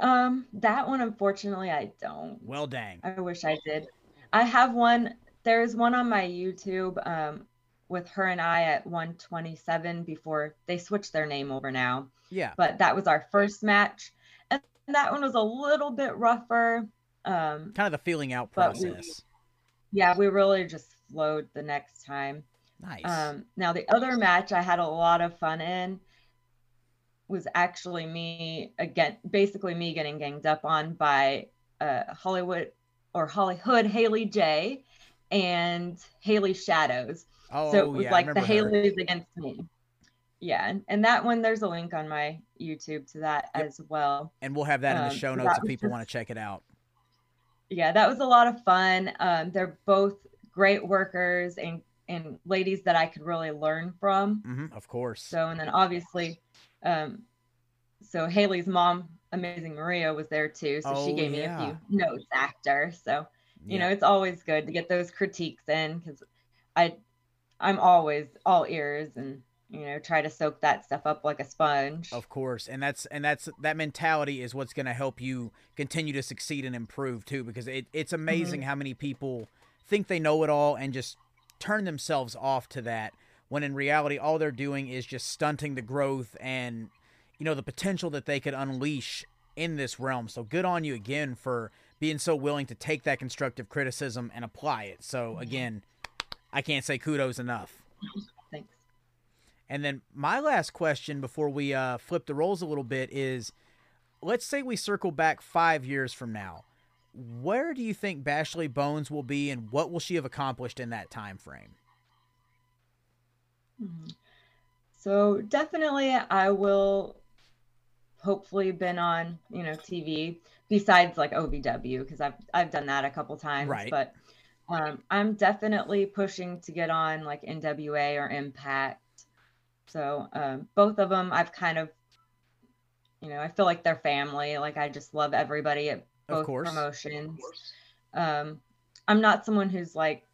Speaker 5: Um, that one, unfortunately, I don't.
Speaker 1: Well, dang.
Speaker 5: I wish I did. I have one. There's one on my YouTube. Um, with her and I at 127 before they switched their name over now.
Speaker 1: Yeah.
Speaker 5: But that was our first match. And that one was a little bit rougher. Um,
Speaker 1: kind of the feeling out process.
Speaker 5: We, yeah, we really just flowed the next time.
Speaker 1: Nice.
Speaker 5: Um, now, the other match I had a lot of fun in was actually me, again, basically me getting ganged up on by uh, Hollywood or Hollywood Haley J and Haley Shadows.
Speaker 1: Oh,
Speaker 5: so it was
Speaker 1: yeah,
Speaker 5: like the
Speaker 1: Haley's
Speaker 5: against me. Yeah, and, and that one there's a link on my YouTube to that yep. as well.
Speaker 1: And we'll have that in the um, show notes if people just, want to check it out.
Speaker 5: Yeah, that was a lot of fun. Um, they're both great workers and and ladies that I could really learn from.
Speaker 1: Mm-hmm, of course.
Speaker 5: So and then obviously, um, so Haley's mom, Amazing Maria, was there too. So oh, she gave yeah. me a few notes after. So you yeah. know it's always good to get those critiques in because I I'm always all ears and you know try to soak that stuff up like a sponge
Speaker 1: of course and that's and that's that mentality is what's going to help you continue to succeed and improve too because it, it's amazing mm-hmm. how many people think they know it all and just turn themselves off to that when in reality all they're doing is just stunting the growth and you know the potential that they could unleash in this realm so good on you again for being so willing to take that constructive criticism and apply it so mm-hmm. again I can't say kudos enough.
Speaker 5: Thanks.
Speaker 1: And then my last question before we uh, flip the roles a little bit is let's say we circle back five years from now. Where do you think Bashley Bones will be and what will she have accomplished in that time frame?
Speaker 5: Hmm. So definitely I will hopefully been on, you know, TV besides like OVW because I've I've done that a couple times.
Speaker 1: Right.
Speaker 5: But um, I'm definitely pushing to get on like NWA or Impact. So um, both of them, I've kind of, you know, I feel like they're family. Like I just love everybody at both promotions. Um, I'm not someone who's like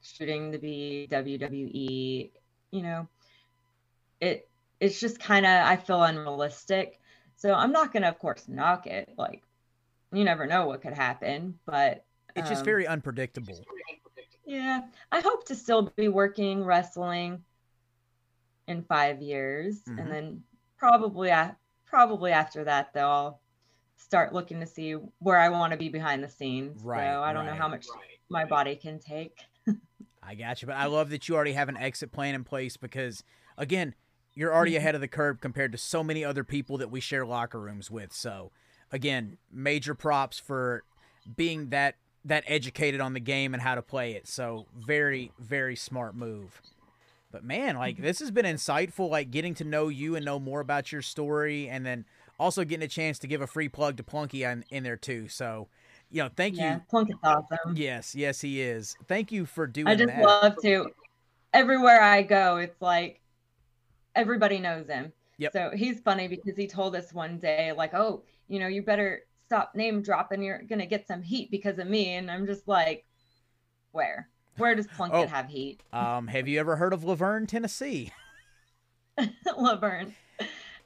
Speaker 5: shooting to be WWE. You know, it it's just kind of I feel unrealistic. So I'm not gonna, of course, knock it. Like you never know what could happen, but
Speaker 1: it's just um, very unpredictable.
Speaker 5: Yeah, I hope to still be working wrestling in five years, mm-hmm. and then probably probably after that, though, I'll start looking to see where I want to be behind the scenes.
Speaker 1: Right.
Speaker 5: So I don't
Speaker 1: right,
Speaker 5: know how much right. my body can take.
Speaker 1: I got you, but I love that you already have an exit plan in place because, again, you're already mm-hmm. ahead of the curve compared to so many other people that we share locker rooms with. So, again, major props for being that that educated on the game and how to play it. So very, very smart move. But man, like this has been insightful, like getting to know you and know more about your story and then also getting a chance to give a free plug to Plunky in, in there too. So, you know, thank yeah, you.
Speaker 5: Plunkett's awesome.
Speaker 1: Yes, yes, he is. Thank you for doing that.
Speaker 5: I just
Speaker 1: that.
Speaker 5: love to everywhere I go, it's like everybody knows him.
Speaker 1: Yep.
Speaker 5: So he's funny because he told us one day, like, oh, you know, you better stop name dropping. You're gonna get some heat because of me. And I'm just like, where? Where does Plunkett oh, have heat?
Speaker 1: um, have you ever heard of La Vergne, Tennessee?
Speaker 5: La Vergne.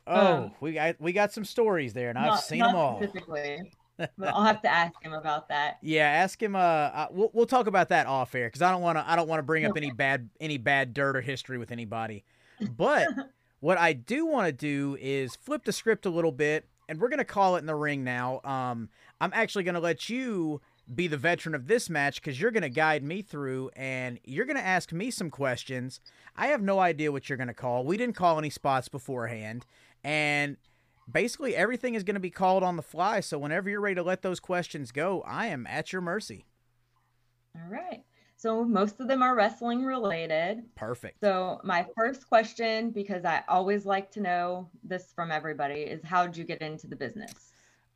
Speaker 1: Oh, um, we got we got some stories there, and not, I've seen them all.
Speaker 5: Specifically, but I'll have to ask him about that.
Speaker 1: Yeah, ask him. Uh, uh we'll we'll talk about that off air because I don't want to I don't want to bring up any bad any bad dirt or history with anybody. But what I do want to do is flip the script a little bit and we're gonna call it in the ring now. Um, I'm actually gonna let you be the veteran of this match because you're gonna guide me through and you're gonna ask me some questions. I have no idea what you're gonna call. We didn't call any spots beforehand, and basically everything is gonna be called on the fly. So whenever you're ready to let those questions go, I am at your mercy.
Speaker 5: All right. So most of them are wrestling related.
Speaker 1: Perfect.
Speaker 5: So my first question, because I always like to know this from everybody, is how did you get into the business?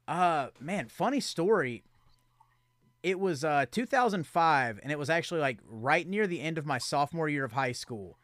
Speaker 1: Uh, man, funny story. It was uh 2005, and it was actually like right near the end of my sophomore year of high school.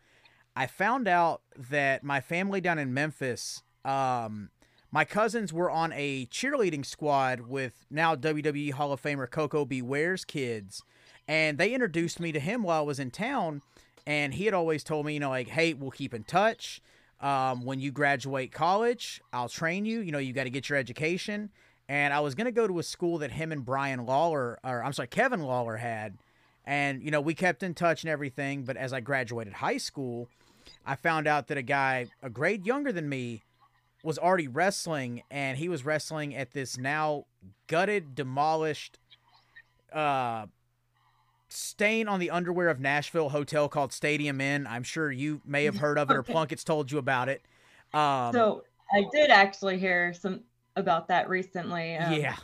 Speaker 1: I found out that my family down in Memphis, um, my cousins were on a cheerleading squad with now WWE Hall of Famer Koko B. Ware's kids and they introduced me to him while I was in town. And he had always told me, you know, like, hey, we'll keep in touch. Um, when you graduate college, I'll train you. You know, you got to get your education. And I was going to go to a school that him and Brian Lawler, or I'm sorry, Kevin Lawler had. And, you know, we kept in touch and everything. But as I graduated high school, I found out that a guy a grade younger than me was already wrestling. And he was wrestling at this now gutted, demolished, uh, stain on the underwear of Nashville hotel called Stadium Inn. I'm sure you may have heard of it or Plunkett's told you about it.
Speaker 5: Um, so I did actually hear some about that recently.
Speaker 1: Um, yeah.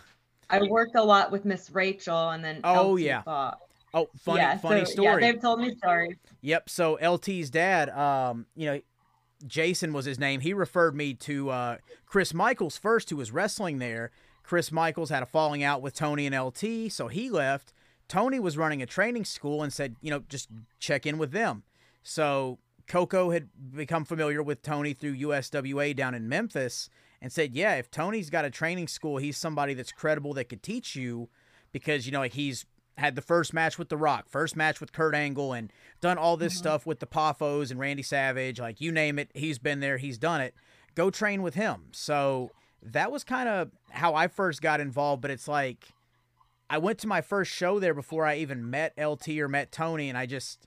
Speaker 5: I worked a lot with Miss Rachel and then
Speaker 1: oh LT yeah oh funny yeah, funny
Speaker 5: so,
Speaker 1: story
Speaker 5: yeah they've told me stories
Speaker 1: yep so LT's dad um you know Jason was his name. He referred me to uh Chris Michaels first who was wrestling there. Chris Michaels had a falling out with Tony and LT so he left. Tony was running a training school and said, you know, just check in with them. So Koko had become familiar with Tony through USWA down in Memphis and said, yeah, if Tony's got a training school, he's somebody that's credible that could teach you because, you know, he's had the first match with The Rock, first match with Kurt Angle, and done all this mm-hmm. stuff with the Poffos and Randy Savage. Like, you name it, he's been there, he's done it. Go train with him. So that was kind of how I first got involved, but it's like I went to my first show there before I even met LT or met Tony, and I just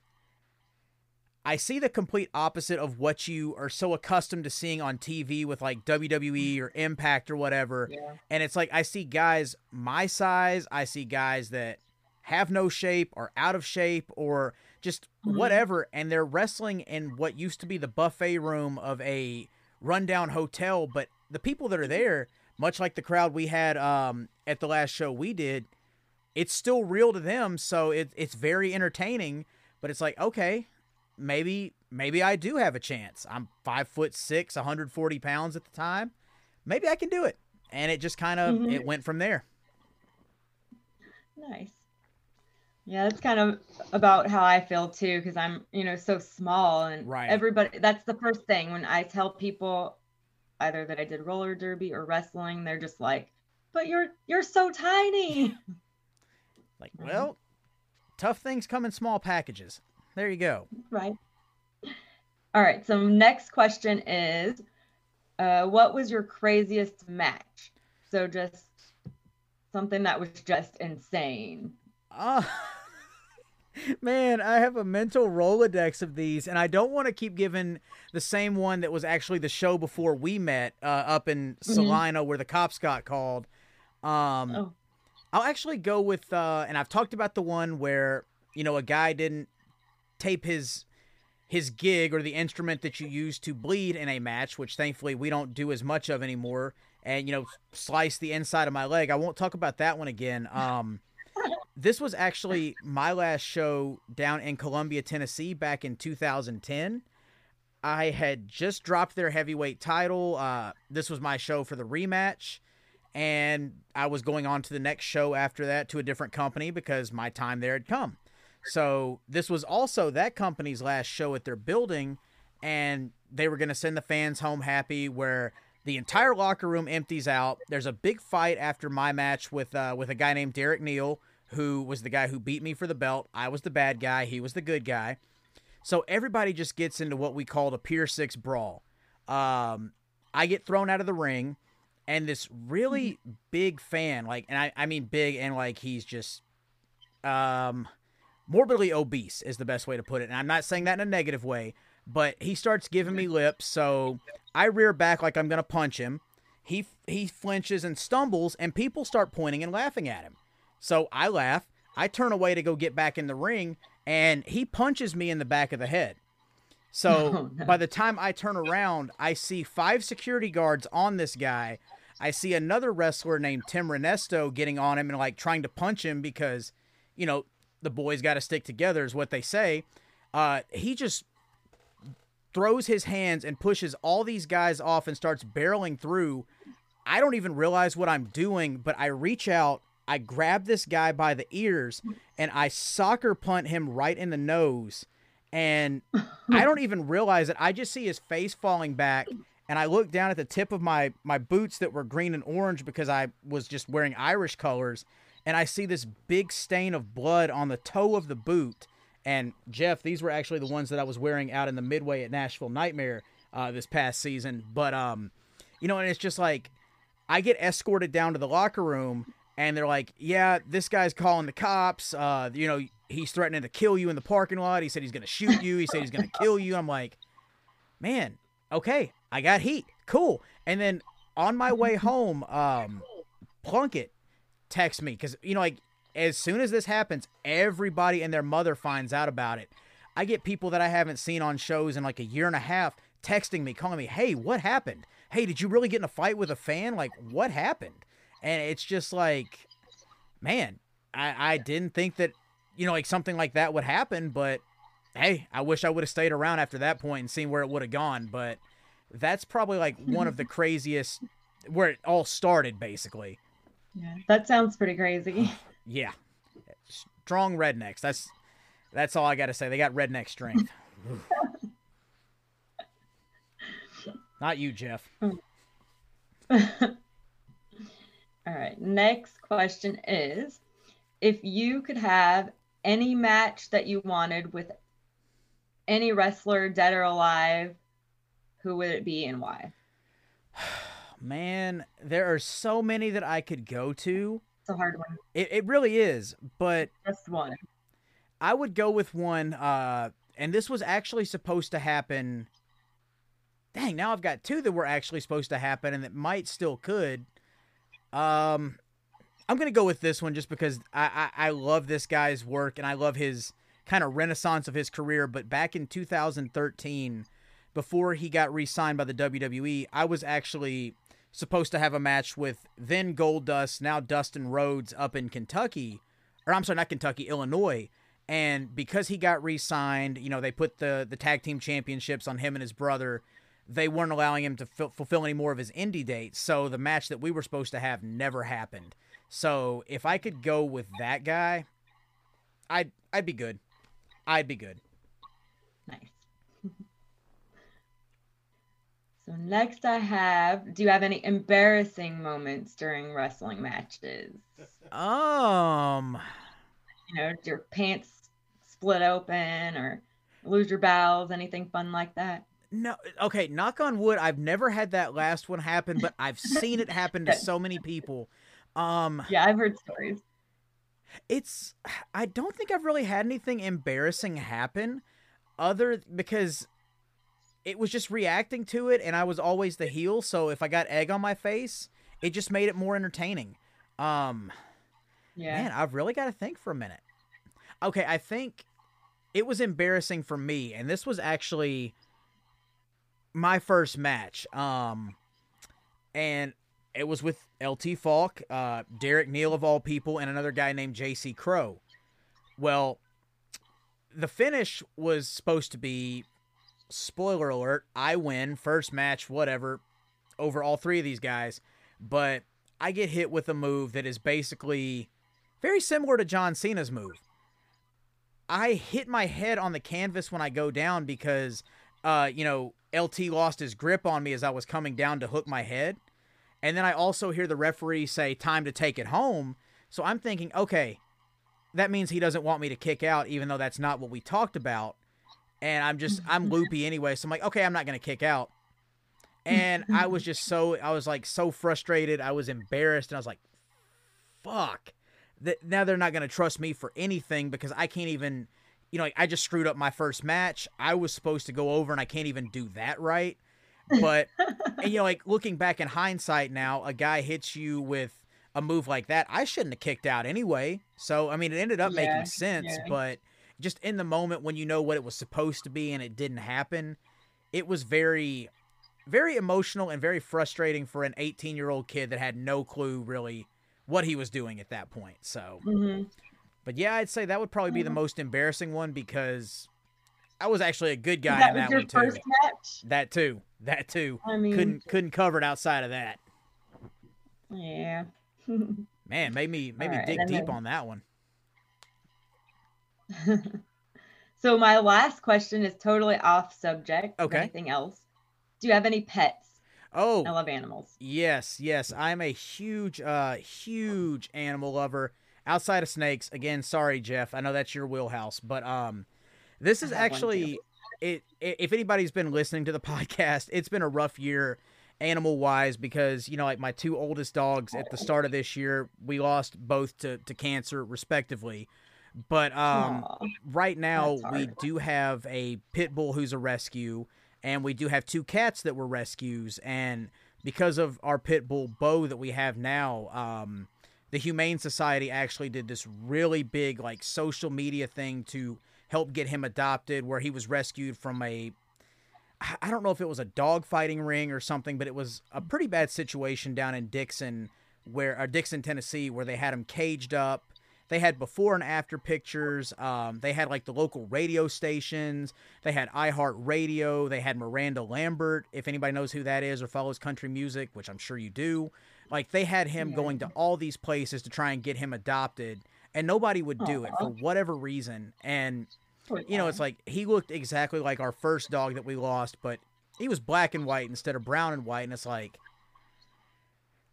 Speaker 1: I see the complete opposite of what you are so accustomed to seeing on TV with like WWE or Impact or whatever. Yeah. And it's like I see guys my size, I see guys that have no shape or out of shape or just mm-hmm. whatever and they're wrestling in what used to be the buffet room of a rundown hotel, but the people that are there, much like the crowd we had um, at the last show we did, it's still real to them, so it, it's very entertaining. But it's like, okay, maybe maybe I do have a chance. I'm five foot six, 140 pounds at the time. Maybe I can do it. And it just kind of mm-hmm. it went from there.
Speaker 5: Nice. Yeah, that's kind of about how I feel too, because I'm, you know, so small and right. everybody that's the first thing when I tell people either that I did roller derby or wrestling, they're just like, But you're you're so tiny.
Speaker 1: Like, well, tough things come in small packages. There you go.
Speaker 5: Right. All right. So next question is, uh, what was your craziest match? So just something that was just insane.
Speaker 1: Uh, man, I have a mental Rolodex of these, and I don't want to keep giving the same one that was actually the show before we met uh, up in mm-hmm. Salina where the cops got called. Um, oh. I'll actually go with, uh, and I've talked about the one where you know a guy didn't tape his his gig or the instrument that you use to bleed in a match, which thankfully we don't do as much of anymore, and you know slice the inside of my leg. I won't talk about that one again. Um, this was actually my last show down in Columbia, Tennessee, back in 2010. I had just dropped their heavyweight title. Uh, this was my show for the rematch and I was going on to the next show after that to a different company because my time there had come. So this was also that company's last show at their building, and they were going to send the fans home happy. Where the entire locker room empties out. There's a big fight after my match with uh, with a guy named Derek Neal, who was the guy who beat me for the belt. I was the bad guy. He was the good guy. So everybody just gets into what we called a Pier Six brawl. Um, I get thrown out of the ring and this really mm-hmm. big fan like and I, I mean big and like he's just um morbidly obese is the best way to put it and i'm not saying that in a negative way but he starts giving me lips so i rear back like i'm gonna punch him he he flinches and stumbles and people start pointing and laughing at him so i laugh i turn away to go get back in the ring and he punches me in the back of the head so oh, no. by the time i turn around i see five security guards on this guy I see another wrestler named Tim Renesto getting on him and like trying to punch him because, you know, the boys got to stick together, is what they say. Uh, he just throws his hands and pushes all these guys off and starts barreling through. I don't even realize what I'm doing, but I reach out, I grab this guy by the ears, and I soccer punt him right in the nose. And I don't even realize it. I just see his face falling back, and I look down at the tip of my my boots that were green and orange because I was just wearing Irish colors, and I see this big stain of blood on the toe of the boot. And Jeff, these were actually the ones that I was wearing out in the midway at Nashville Nightmare uh, this past season. But um, you know, and it's just like I get escorted down to the locker room, and they're like, "Yeah, this guy's calling the cops. Uh, you know, he's threatening to kill you in the parking lot. He said he's gonna shoot you. He said he's gonna kill you." I'm like, "Man, okay, I got heat. Cool." And then on my way home, um, Plunkett texts me because you know, like as soon as this happens, everybody and their mother finds out about it. I get people that I haven't seen on shows in like a year and a half texting me, calling me, "Hey, what happened? Hey, did you really get in a fight with a fan? Like, what happened?" And it's just like, man, I, I didn't think that, you know, like something like that would happen. But hey, I wish I would have stayed around after that point and seen where it would have gone. But that's probably like one of the craziest where it all started, basically.
Speaker 5: Yeah, that sounds pretty crazy.
Speaker 1: yeah, strong rednecks. That's that's all I got to say. They got redneck strength. Not you, Jeff.
Speaker 5: All right. Next question is if you could have any match that you wanted with any wrestler, dead or alive, who would it be and why?
Speaker 1: Man, there are so many that I could go to.
Speaker 5: It's a hard one.
Speaker 1: It, it really is, but
Speaker 5: just one.
Speaker 1: I would go with one, uh, and this was actually supposed to happen dang, now I've got two that were actually supposed to happen and that might still could. Um, I'm gonna go with this one just because I, I, I love this guy's work and I love his kind of renaissance of his career. But back in 2013, before he got re-signed by the WWE, I was actually supposed to have a match with then Goldust, now Dustin Rhodes up in Kentucky, or I'm sorry, not Kentucky, Illinois. And because he got re-signed, you know, they put the the tag team championships on him and his brother they weren't allowing him to f- fulfill any more of his indie dates. So the match that we were supposed to have never happened. So if I could go with that guy, I'd I'd be good. I'd be good.
Speaker 5: Nice. so next I have, do you have any embarrassing moments during wrestling matches?
Speaker 1: Um,
Speaker 5: you know, your pants split open or lose your bowels, anything fun like that?
Speaker 1: No, okay, knock on wood. I've never had that last one happen, but I've seen it happen to so many people. Um
Speaker 5: Yeah, I've heard stories.
Speaker 1: It's I don't think I've really had anything embarrassing happen other because it was just reacting to it and I was always the heel, so if I got egg on my face, it just made it more entertaining. Um
Speaker 5: Yeah.
Speaker 1: Man, I've really got to think for a minute. Okay, I think it was embarrassing for me and this was actually my first match. Um, and it was with LT Falk, uh, Derek Neal of all people, and another guy named JC Crow. Well, the finish was supposed to be spoiler alert, I win first match, whatever, over all three of these guys, but I get hit with a move that is basically very similar to John Cena's move. I hit my head on the canvas when I go down because uh, you know, LT lost his grip on me as I was coming down to hook my head. And then I also hear the referee say, time to take it home. So I'm thinking, okay, that means he doesn't want me to kick out, even though that's not what we talked about. And I'm just, I'm loopy anyway. So I'm like, okay, I'm not going to kick out. And I was just so, I was like so frustrated. I was embarrassed. And I was like, fuck. That now they're not going to trust me for anything because I can't even you know, like, I just screwed up my first match. I was supposed to go over and I can't even do that right. But and, you know, like looking back in hindsight now, a guy hits you with a move like that, I shouldn't have kicked out anyway. So I mean, it ended up yeah, making sense, yeah. but just in the moment when you know what it was supposed to be and it didn't happen, it was very very emotional and very frustrating for an 18-year-old kid that had no clue really what he was doing at that point. So
Speaker 5: mm-hmm.
Speaker 1: But yeah, I'd say that would probably be the
Speaker 5: Mhm.
Speaker 1: most embarrassing one because I was actually a good guy
Speaker 5: that
Speaker 1: in that
Speaker 5: your
Speaker 1: one too. That too. That too.
Speaker 5: I mean,
Speaker 1: Couldn't couldn't cover it outside of that.
Speaker 5: yeah.
Speaker 1: Man, made me made me
Speaker 5: Alright,
Speaker 1: dig deep
Speaker 5: then-
Speaker 1: on that one.
Speaker 5: so my last question is totally off subject.
Speaker 1: Okay.
Speaker 5: Anything else? Do you have any pets?
Speaker 1: Oh,
Speaker 5: I love animals.
Speaker 1: Yes, yes. I'm a huge, uh, huge animal lover. Outside of snakes, again, sorry, Jeff. I know that's your wheelhouse, but um, this is
Speaker 5: I have one
Speaker 1: actually it. i- If anybody's been listening to the podcast, it's been a rough year, animal wise, because you know, like my two oldest dogs at the start of this year, we lost both to to cancer, respectively. But um,
Speaker 5: Aw.
Speaker 1: right now we do have a pit bull who's a rescue and we do have two cats that were rescues and because of our pit bull bo that we have now um, the humane society actually did this really big like social media thing to help get him adopted where he was rescued from a I don't know if it was a dog fighting ring or something, but it was a pretty bad situation down in Dickson, where or Dickson, Tennessee, where they had him caged up. They had before and after pictures. Um, they had like the local radio stations. They had iHeart Radio. They had Miranda Lambert, if anybody knows who that is or follows country music, which I'm sure you do. Like they had him
Speaker 5: Yeah.
Speaker 1: going to all these places to try and get him adopted, and nobody would do it for whatever reason. And you know, it's like he looked exactly like our first dog that we lost, but he was black and white instead of brown and white, and it's like,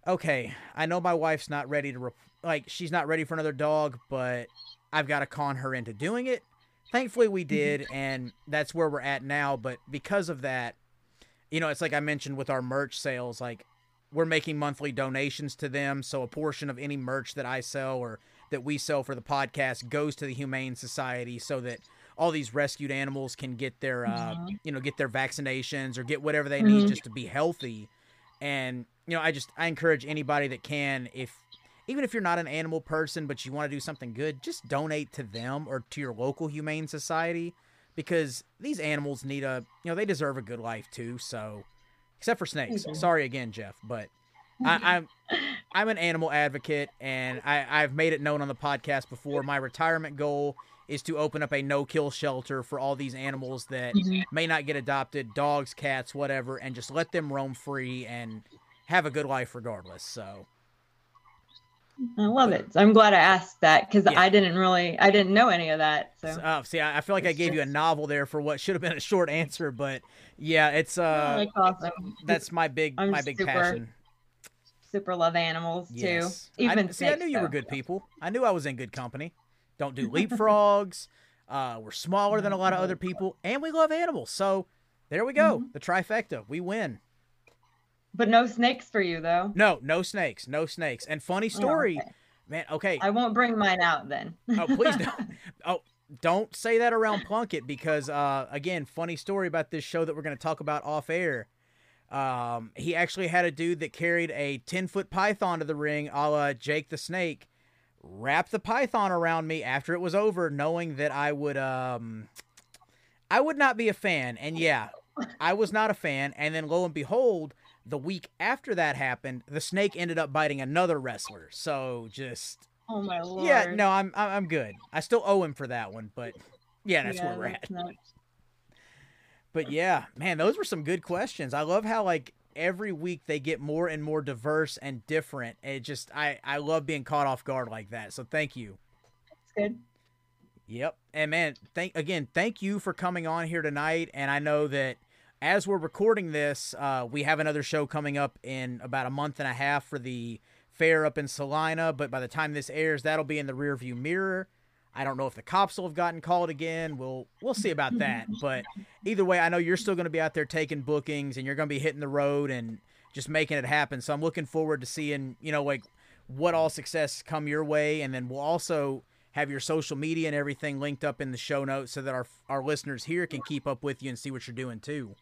Speaker 1: okay, I know my wife's not ready to, rep- like, she's not ready for another dog, but I've got to con her into doing it. Thankfully, we did, and that's where we're at now. But because of that, you know, it's like I mentioned with our merch sales, like we're making monthly donations to them, so a portion of any merch that I sell or that we sell for the podcast goes to the Humane Society, so that all these rescued animals can get their, uh, you know, get their vaccinations or get whatever they need
Speaker 5: Mhm.
Speaker 1: just to be healthy. And you know, I just I encourage anybody that can, if even if you're not an animal person but you want to do something good, just donate to them or to your local humane society because these animals need a you know they deserve a good life too. So, except for snakes. Sorry again, Jeff, but I, I'm I'm an animal advocate and I, I've made it known on the podcast before. My retirement goal is to open up a no-kill shelter for all these animals that
Speaker 5: Mhm.
Speaker 1: may not get adopted, dogs, cats, whatever, and just let them roam free and have a good life regardless. So.
Speaker 5: I love it. I'm glad I asked that because
Speaker 1: Yeah.
Speaker 5: I didn't really, I didn't know any of that. So
Speaker 1: Uh, see, I I feel like I
Speaker 5: It's
Speaker 1: gave you a novel there for what should have been a short answer, but yeah, it's uh,
Speaker 5: that's awesome.
Speaker 1: that's my big
Speaker 5: I'm
Speaker 1: my big
Speaker 5: super
Speaker 1: passion.
Speaker 5: super love animals
Speaker 1: Yes,
Speaker 5: too. Even
Speaker 1: I, see, I knew you were good people. I knew I was in good company. Don't do leapfrogs. uh, we're smaller than a lot of other people, and we love animals. So there we go,
Speaker 5: Mm-hmm.
Speaker 1: the trifecta. We win.
Speaker 5: But no snakes for you though.
Speaker 1: No, no snakes, no snakes. And funny
Speaker 5: Oh,
Speaker 1: story,
Speaker 5: okay.
Speaker 1: man. Okay,
Speaker 5: I won't bring mine out then.
Speaker 1: Oh, please don't. Oh, don't say that around Plunkett because, uh, again, funny story about this show that we're going to talk about off air. Um, he actually had a dude that carried a 10 foot python to the ring, a la Jake the Snake, wrap the python around me after it was over, knowing that I would, um, I would not be a fan. And yeah, I was not a fan. And then lo and behold, the week after that happened, the snake ended up biting another wrestler. So just
Speaker 5: oh my lord.
Speaker 1: yeah, no, I'm I'm good. I still owe him for that one, but yeah, that's
Speaker 5: Yeah,
Speaker 1: where we're at.
Speaker 5: nuts.
Speaker 1: But yeah, man, those were some good questions. I love how like every week they get more and more diverse and different. It just I I love being caught off guard like that. So thank you.
Speaker 5: It's good.
Speaker 1: Yep. And man, thank again, thank you for coming on here tonight. And I know that as we're recording this, uh, we have another show coming up in about a month and a half for the fair up in Salina. But by the time this airs, that'll be in the rearview mirror. I don't know if the cops will have gotten called again. We'll we'll see about that. But either way, I know you're still going to be out there taking bookings and you're going to be hitting the road and just making it happen. So I'm looking forward to seeing you know like what all success come your way, and then we'll also have your social media and everything linked up in the show notes so that our our listeners here can keep up with you and see what you're doing too.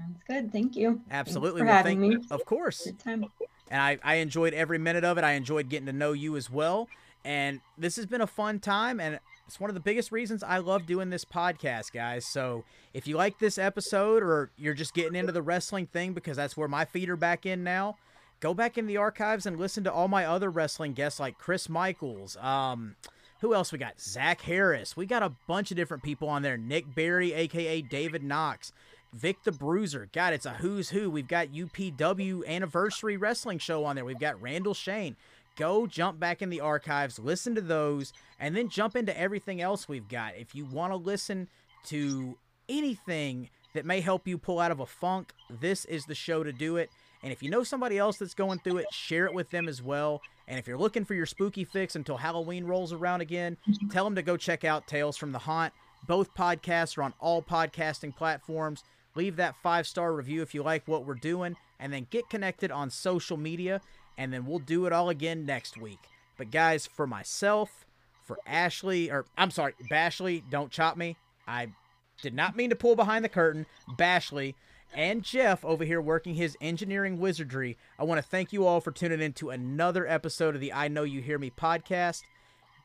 Speaker 5: Sounds good. Thank you.
Speaker 1: Absolutely.
Speaker 5: for
Speaker 1: Well,
Speaker 5: having
Speaker 1: thank-
Speaker 5: me.
Speaker 1: Of course.
Speaker 5: Good time.
Speaker 1: And I, I enjoyed every minute of it. I enjoyed getting to know you as well. And this has been a fun time. And it's one of the biggest reasons I love doing this podcast, guys. So if you like this episode or you're just getting into the wrestling thing because that's where my feet are back in now, go back in the archives and listen to all my other wrestling guests like Chris Michaels. Um, who else we got? Zach Harris. We got a bunch of different people on there. Nick Berry, aka David Knox. Vic the Bruiser. God, it's a who's who. We've got UPW Anniversary Wrestling Show on there. We've got Randall Shane. Go jump back in the archives, listen to those, and then jump into everything else we've got. If you want to listen to anything that may help you pull out of a funk, this is the show to do it. And if you know somebody else that's going through it, share it with them as well. And if you're looking for your spooky fix until Halloween rolls around again, tell them to go check out Tales from the Haunt. Both podcasts are on all podcasting platforms. Leave that five star review if you like what we're doing, and then get connected on social media, and then we'll do it all again next week. But, guys, for myself, for Ashley, or I'm sorry, Bashley, don't chop me. I did not mean to pull behind the curtain. Bashley and Jeff over here working his engineering wizardry. I want to thank you all for tuning in to another episode of the I Know You Hear Me podcast.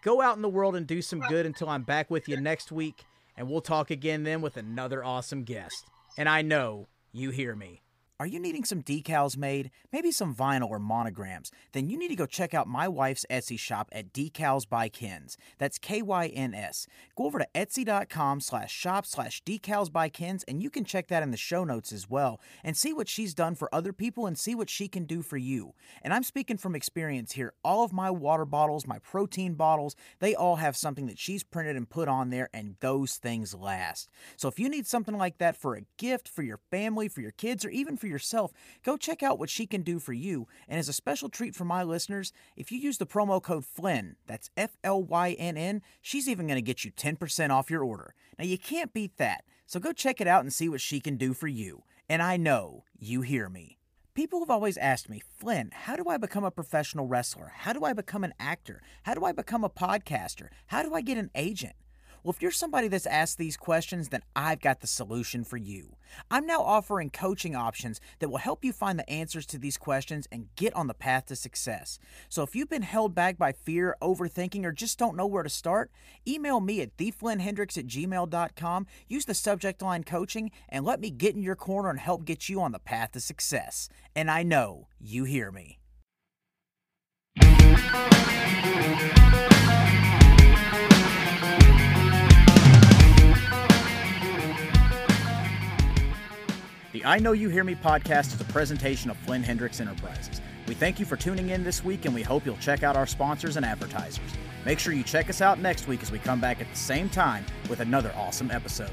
Speaker 1: Go out in the world and do some good until I'm back with you next week, and we'll talk again then with another awesome guest. And I know you hear me. Are you needing some decals made? Maybe some vinyl or monograms? Then you need to go check out my wife's Etsy shop at Decals by Kyns. That's K-Y-N-S. Go over to etsy.com slash shop slash decals by Kyns and you can check that in the show notes as well and see what she's done for other people and see what she can do for you. And I'm speaking from experience here. All of my water bottles, my protein bottles, they all have something that she's printed and put on there and those things last. So if you need something like that for a gift, for your family, for your kids, or even for for yourself, go check out what she can do for you. And as a special treat for my listeners, if you use the promo code Flynn, that's F L Y N N, she's even going to get you 10% off your order. Now, you can't beat that. So go check it out and see what she can do for you. And I know you hear me. People have always asked me, Flynn, how do I become a professional wrestler? How do I become an actor? How do I become a podcaster? How do I get an agent? Well, if you're somebody that's asked these questions, then I've got the solution for you. I'm now offering coaching options that will help you find the answers to these questions and get on the path to success. So if you've been held back by fear, overthinking, or just don't know where to start, email me at theflynnhendrix at gmail.com, use the subject line coaching, and let me get in your corner and help get you on the path to success. And I know you hear me. I Know You Hear Me podcast is a presentation of Flynn Hendrix Enterprises. We thank you for tuning in this week and we hope you'll check out our sponsors and advertisers. Make sure you check us out next week as we come back at the same time with another awesome episode.